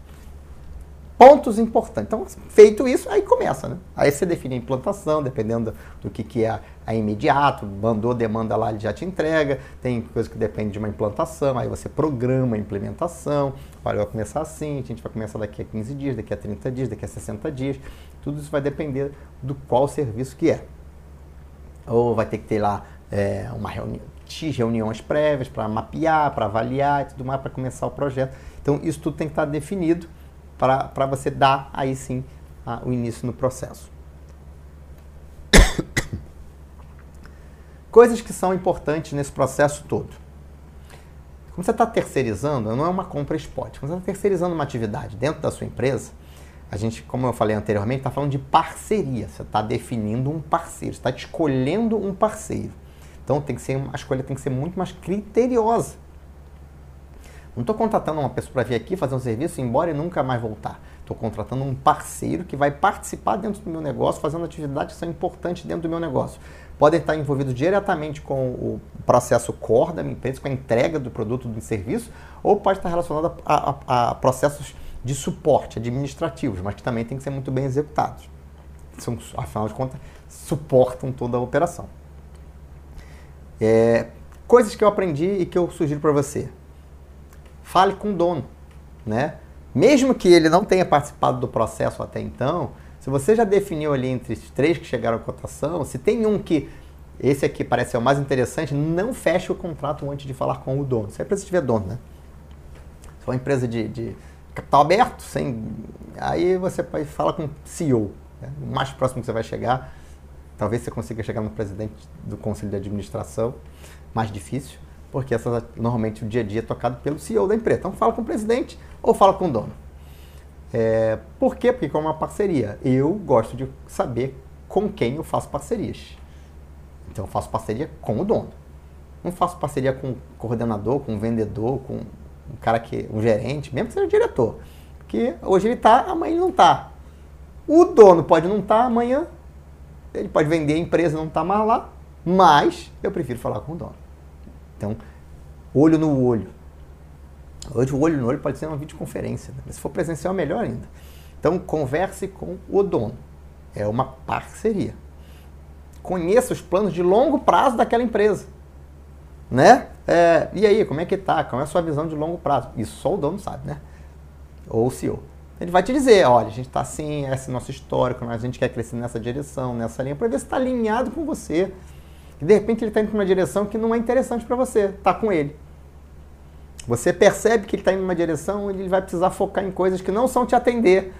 Pontos importantes. Então, feito isso, aí começa, né? Aí você define a implantação, dependendo do que, que é a imediato, mandou demanda lá, ele já te entrega. Tem coisa que depende de uma implantação, aí você programa a implementação. Olha, vai começar assim, a gente vai começar daqui a 15 dias, daqui a 30 dias, daqui a 60 dias. Tudo isso vai depender do qual serviço que é ou vai ter que ter lá é, uma reunião, X reuniões prévias para mapear, para avaliar e tudo mais, para começar o projeto. Então, isso tudo tem que estar definido para você dar aí sim a, o início no processo. (coughs) Coisas que são importantes nesse processo todo. Quando você está terceirizando, não é uma compra spot. Quando você está terceirizando uma atividade dentro da sua empresa, a gente, como eu falei anteriormente, está falando de parceria. Você está definindo um parceiro, está escolhendo um parceiro. Então tem que ser, a escolha tem que ser muito mais criteriosa. Não estou contratando uma pessoa para vir aqui fazer um serviço, embora e nunca mais voltar. Estou contratando um parceiro que vai participar dentro do meu negócio, fazendo atividades que são importantes dentro do meu negócio. Podem estar envolvidos diretamente com o processo core da minha empresa, com a entrega do produto, do serviço, ou pode estar relacionado a, a, a processos de suporte administrativos, mas que também tem que ser muito bem executados. São, afinal de contas, suportam toda a operação. É, coisas que eu aprendi e que eu sugiro para você. Fale com o dono, né? Mesmo que ele não tenha participado do processo até então, se você já definiu ali entre os três que chegaram à cotação, se tem um que esse aqui parece ser o mais interessante, não feche o contrato antes de falar com o dono. Se a empresa tiver dono, né? Se for uma empresa de, de capital aberto, sem. Aí você fala com o CEO. Né? O mais próximo que você vai chegar, talvez você consiga chegar no presidente do conselho de administração, mais difícil, porque essa, normalmente o dia a dia é tocado pelo CEO da empresa. Então fala com o presidente ou fala com o dono. É, por quê? Porque é uma parceria. Eu gosto de saber com quem eu faço parcerias. Então eu faço parceria com o dono. Não faço parceria com um coordenador, com um vendedor, com um cara que. um gerente, mesmo que seja diretor. Porque hoje ele está, amanhã ele não está. O dono pode não estar, tá, amanhã ele pode vender a empresa não está mais lá, mas eu prefiro falar com o dono. Então, olho no olho. Hoje o olho no olho pode ser uma videoconferência, né? se for presencial melhor ainda. Então converse com o dono. É uma parceria. Conheça os planos de longo prazo daquela empresa. Né? É, e aí, como é que tá? Qual é a sua visão de longo prazo? Isso só o dono sabe, né? Ou o CEO. Ele vai te dizer, olha, a gente está assim, esse é nosso histórico, a gente quer crescer nessa direção, nessa linha, para ver se está alinhado com você. E de repente ele está indo para uma direção que não é interessante para você, tá com ele. Você percebe que ele está indo numa direção e ele vai precisar focar em coisas que não são te atender.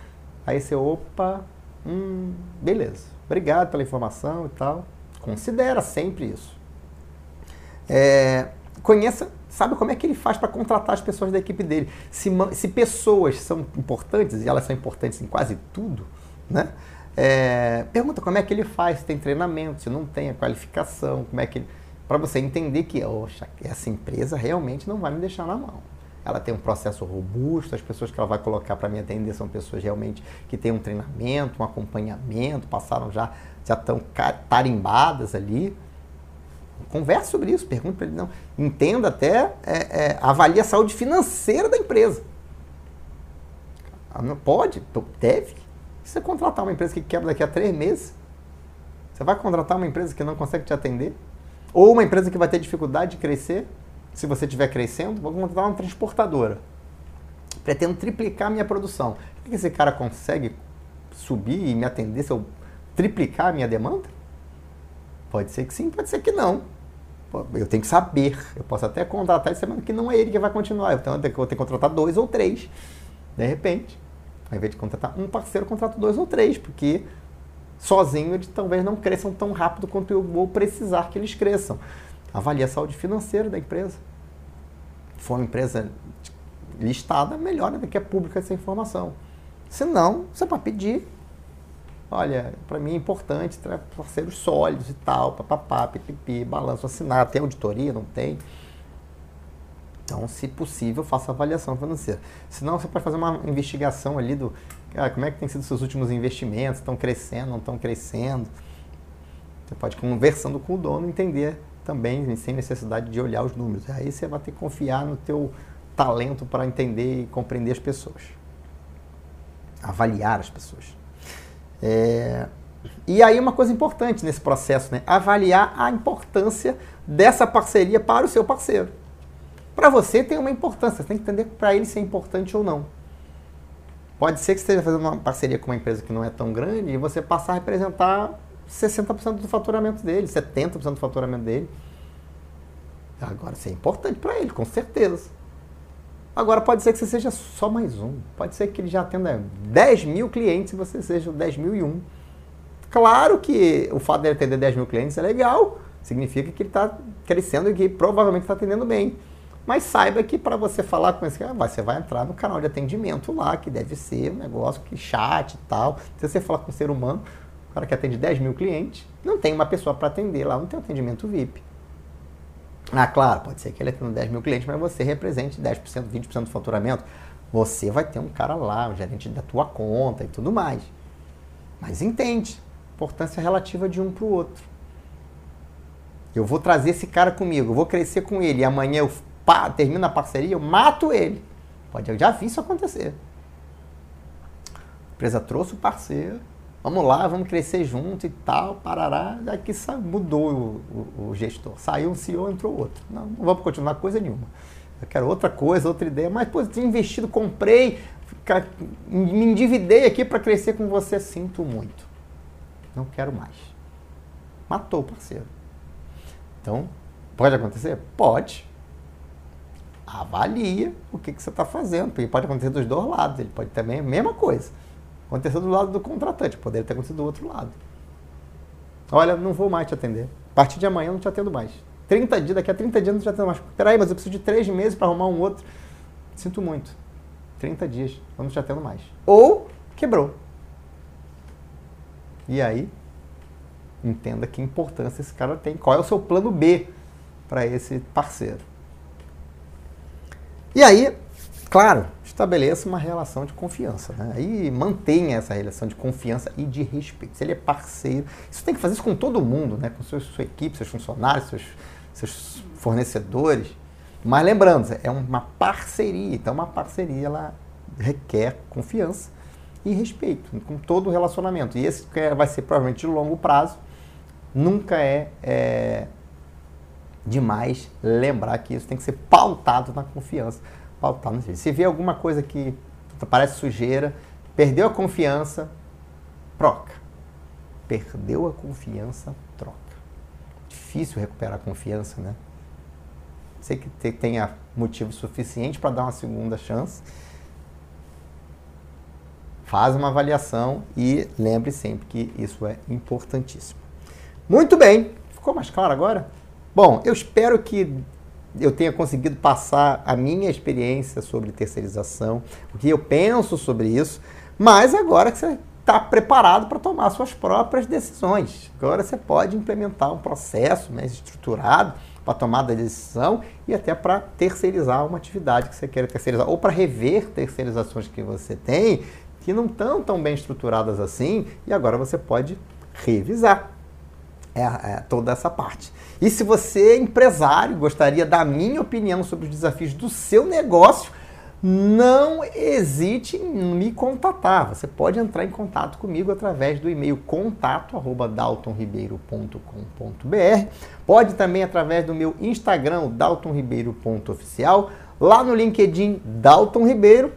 Aí você, opa, hum, beleza. Obrigado pela informação e tal. Considera sempre isso. É, conheça, sabe como é que ele faz para contratar as pessoas da equipe dele. Se, se pessoas são importantes, e elas são importantes em quase tudo, né? É, pergunta como é que ele faz, se tem treinamento, se não tem a qualificação, como é que ele para você entender que oxa, essa empresa realmente não vai me deixar na mão. Ela tem um processo robusto, as pessoas que ela vai colocar para me atender são pessoas realmente que têm um treinamento, um acompanhamento, passaram já, já estão tarimbadas ali. Converse sobre isso, pergunte para ele, não. Entenda até, é, é, avalie a saúde financeira da empresa. Ah, pode, deve. Se você contratar uma empresa que quebra daqui a três meses, você vai contratar uma empresa que não consegue te atender? Ou uma empresa que vai ter dificuldade de crescer, se você estiver crescendo, vou contratar uma transportadora. Pretendo triplicar minha produção. Será que esse cara consegue subir e me atender se eu triplicar a minha demanda? Pode ser que sim, pode ser que não. Eu tenho que saber. Eu posso até contratar esse semana que não é ele que vai continuar. Então eu vou ter que contratar dois ou três. De repente. Ao invés de contratar um parceiro, eu contrato dois ou três, porque sozinho eles talvez não cresçam tão rápido quanto eu vou precisar que eles cresçam. Avalie a saúde financeira da empresa. Se for uma empresa listada, melhor do que é pública essa informação. Se não, você pode pedir. Olha, para mim é importante ter parceiros sólidos e tal, papapá, pipipi, balanço assinado. Tem auditoria? Não tem? Então, se possível, faça avaliação financeira. Senão, você pode fazer uma investigação ali do ah, como é que tem sido seus últimos investimentos, estão crescendo, não estão crescendo. Você pode, conversando com o dono, entender também, sem necessidade de olhar os números. Aí você vai ter que confiar no teu talento para entender e compreender as pessoas. Avaliar as pessoas. É... E aí uma coisa importante nesse processo, né? Avaliar a importância dessa parceria para o seu parceiro. Para você tem uma importância, você tem que entender para ele se é importante ou não. Pode ser que você esteja fazendo uma parceria com uma empresa que não é tão grande e você passar a representar 60% do faturamento dele, 70% do faturamento dele. Agora, isso é importante para ele, com certeza. Agora, pode ser que você seja só mais um. Pode ser que ele já atenda 10 mil clientes e você seja o 10 mil e um. Claro que o fato de ele atender 10 mil clientes é legal, significa que ele está crescendo e que provavelmente está atendendo bem. Mas saiba que para você falar com esse cara, você vai entrar no canal de atendimento lá, que deve ser um negócio que chat e tal. Se você falar com um ser humano, o cara que atende 10 mil clientes, não tem uma pessoa para atender lá, não tem atendimento VIP. Ah, claro, pode ser que ele atenda 10 mil clientes, mas você represente 10%, 20% do faturamento. Você vai ter um cara lá, o um gerente da tua conta e tudo mais. Mas entende, importância relativa de um para o outro. Eu vou trazer esse cara comigo, eu vou crescer com ele, e amanhã eu pá, termina a parceria, eu mato ele. Pode, eu já vi isso acontecer. A empresa trouxe o parceiro, vamos lá, vamos crescer junto e tal, parará. Aqui mudou o, o, o, gestor. Saiu um CEO, entrou outro. Não, não vamos continuar coisa nenhuma. Eu quero outra coisa, outra ideia. Mas, pô, tinha investido, comprei, me endividei aqui para crescer com você. Sinto muito. Não quero mais. Matou o parceiro. Então, pode acontecer? Pode avalia o que, que você está fazendo, porque pode acontecer dos dois lados, ele pode também, mesma coisa. Aconteceu do lado do contratante, poderia ter acontecido do outro lado. Olha, não vou mais te atender. A partir de amanhã eu não te atendo mais. 30 dias, daqui a 30 dias eu não te atendo mais. Peraí, mas eu preciso de 3 meses para arrumar um outro. Sinto muito. 30 dias, eu não te atendo mais. Ou quebrou. E aí, entenda que importância esse cara tem. Qual é o seu plano B? para esse parceiro. E aí, claro, estabeleça uma relação de confiança. Né? E mantenha essa relação de confiança e de respeito. Se ele é parceiro, isso tem que fazer isso com todo mundo, né? com sua, sua equipe, seus funcionários, seus, seus fornecedores. Mas lembrando, é uma parceria. Então, uma parceria ela requer confiança e respeito com todo o relacionamento. E esse vai ser provavelmente de longo prazo. Nunca é, é demais lembrar que isso tem que ser pautado na confiança. Pautado no Se vê alguma coisa que parece sujeira, perdeu a confiança, troca. Perdeu a confiança, troca. Difícil recuperar a confiança, né? Sei que tenha motivo suficiente para dar uma segunda chance. Faz uma avaliação e lembre sempre que isso é importantíssimo. Muito bem, ficou mais claro agora? Bom, eu espero que eu tenha conseguido passar a minha experiência sobre terceirização, o que eu penso sobre isso, mas agora que você está preparado para tomar suas próprias decisões. Agora você pode implementar um processo mais estruturado para tomada de decisão e até para terceirizar uma atividade que você quer terceirizar, ou para rever terceirizações que você tem que não estão tão bem estruturadas assim, e agora você pode revisar é, é, toda essa parte. E se você é empresário, gostaria da minha opinião sobre os desafios do seu negócio, não hesite em me contatar. Você pode entrar em contato comigo através do e-mail contato@daltonribeiro.com.br. Pode também através do meu Instagram, daltonribeiro.oficial, lá no LinkedIn Dalton Ribeiro,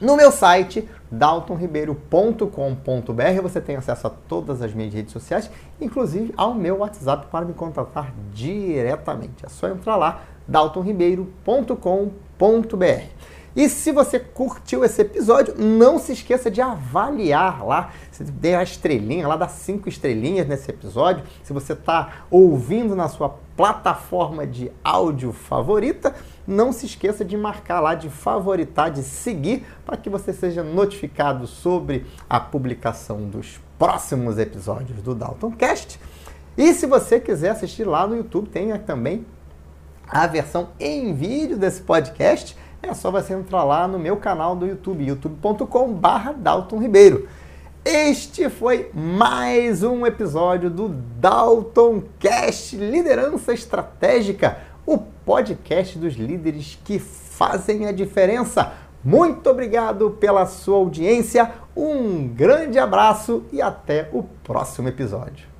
no meu site daltonribeiro.com.br você tem acesso a todas as minhas redes sociais, inclusive ao meu WhatsApp para me contatar diretamente. É só entrar lá, daltonribeiro.com.br. E se você curtiu esse episódio, não se esqueça de avaliar lá. Você dê a estrelinha lá, dá cinco estrelinhas nesse episódio. Se você está ouvindo na sua plataforma de áudio favorita, não se esqueça de marcar lá, de favoritar, de seguir, para que você seja notificado sobre a publicação dos próximos episódios do Dalton Cast. E se você quiser assistir lá no YouTube, tem também a versão em vídeo desse podcast. É só você entrar lá no meu canal do YouTube, youtube.com/barra Dalton Ribeiro. Este foi mais um episódio do Dalton Cast Liderança Estratégica o podcast dos líderes que fazem a diferença. Muito obrigado pela sua audiência, um grande abraço e até o próximo episódio.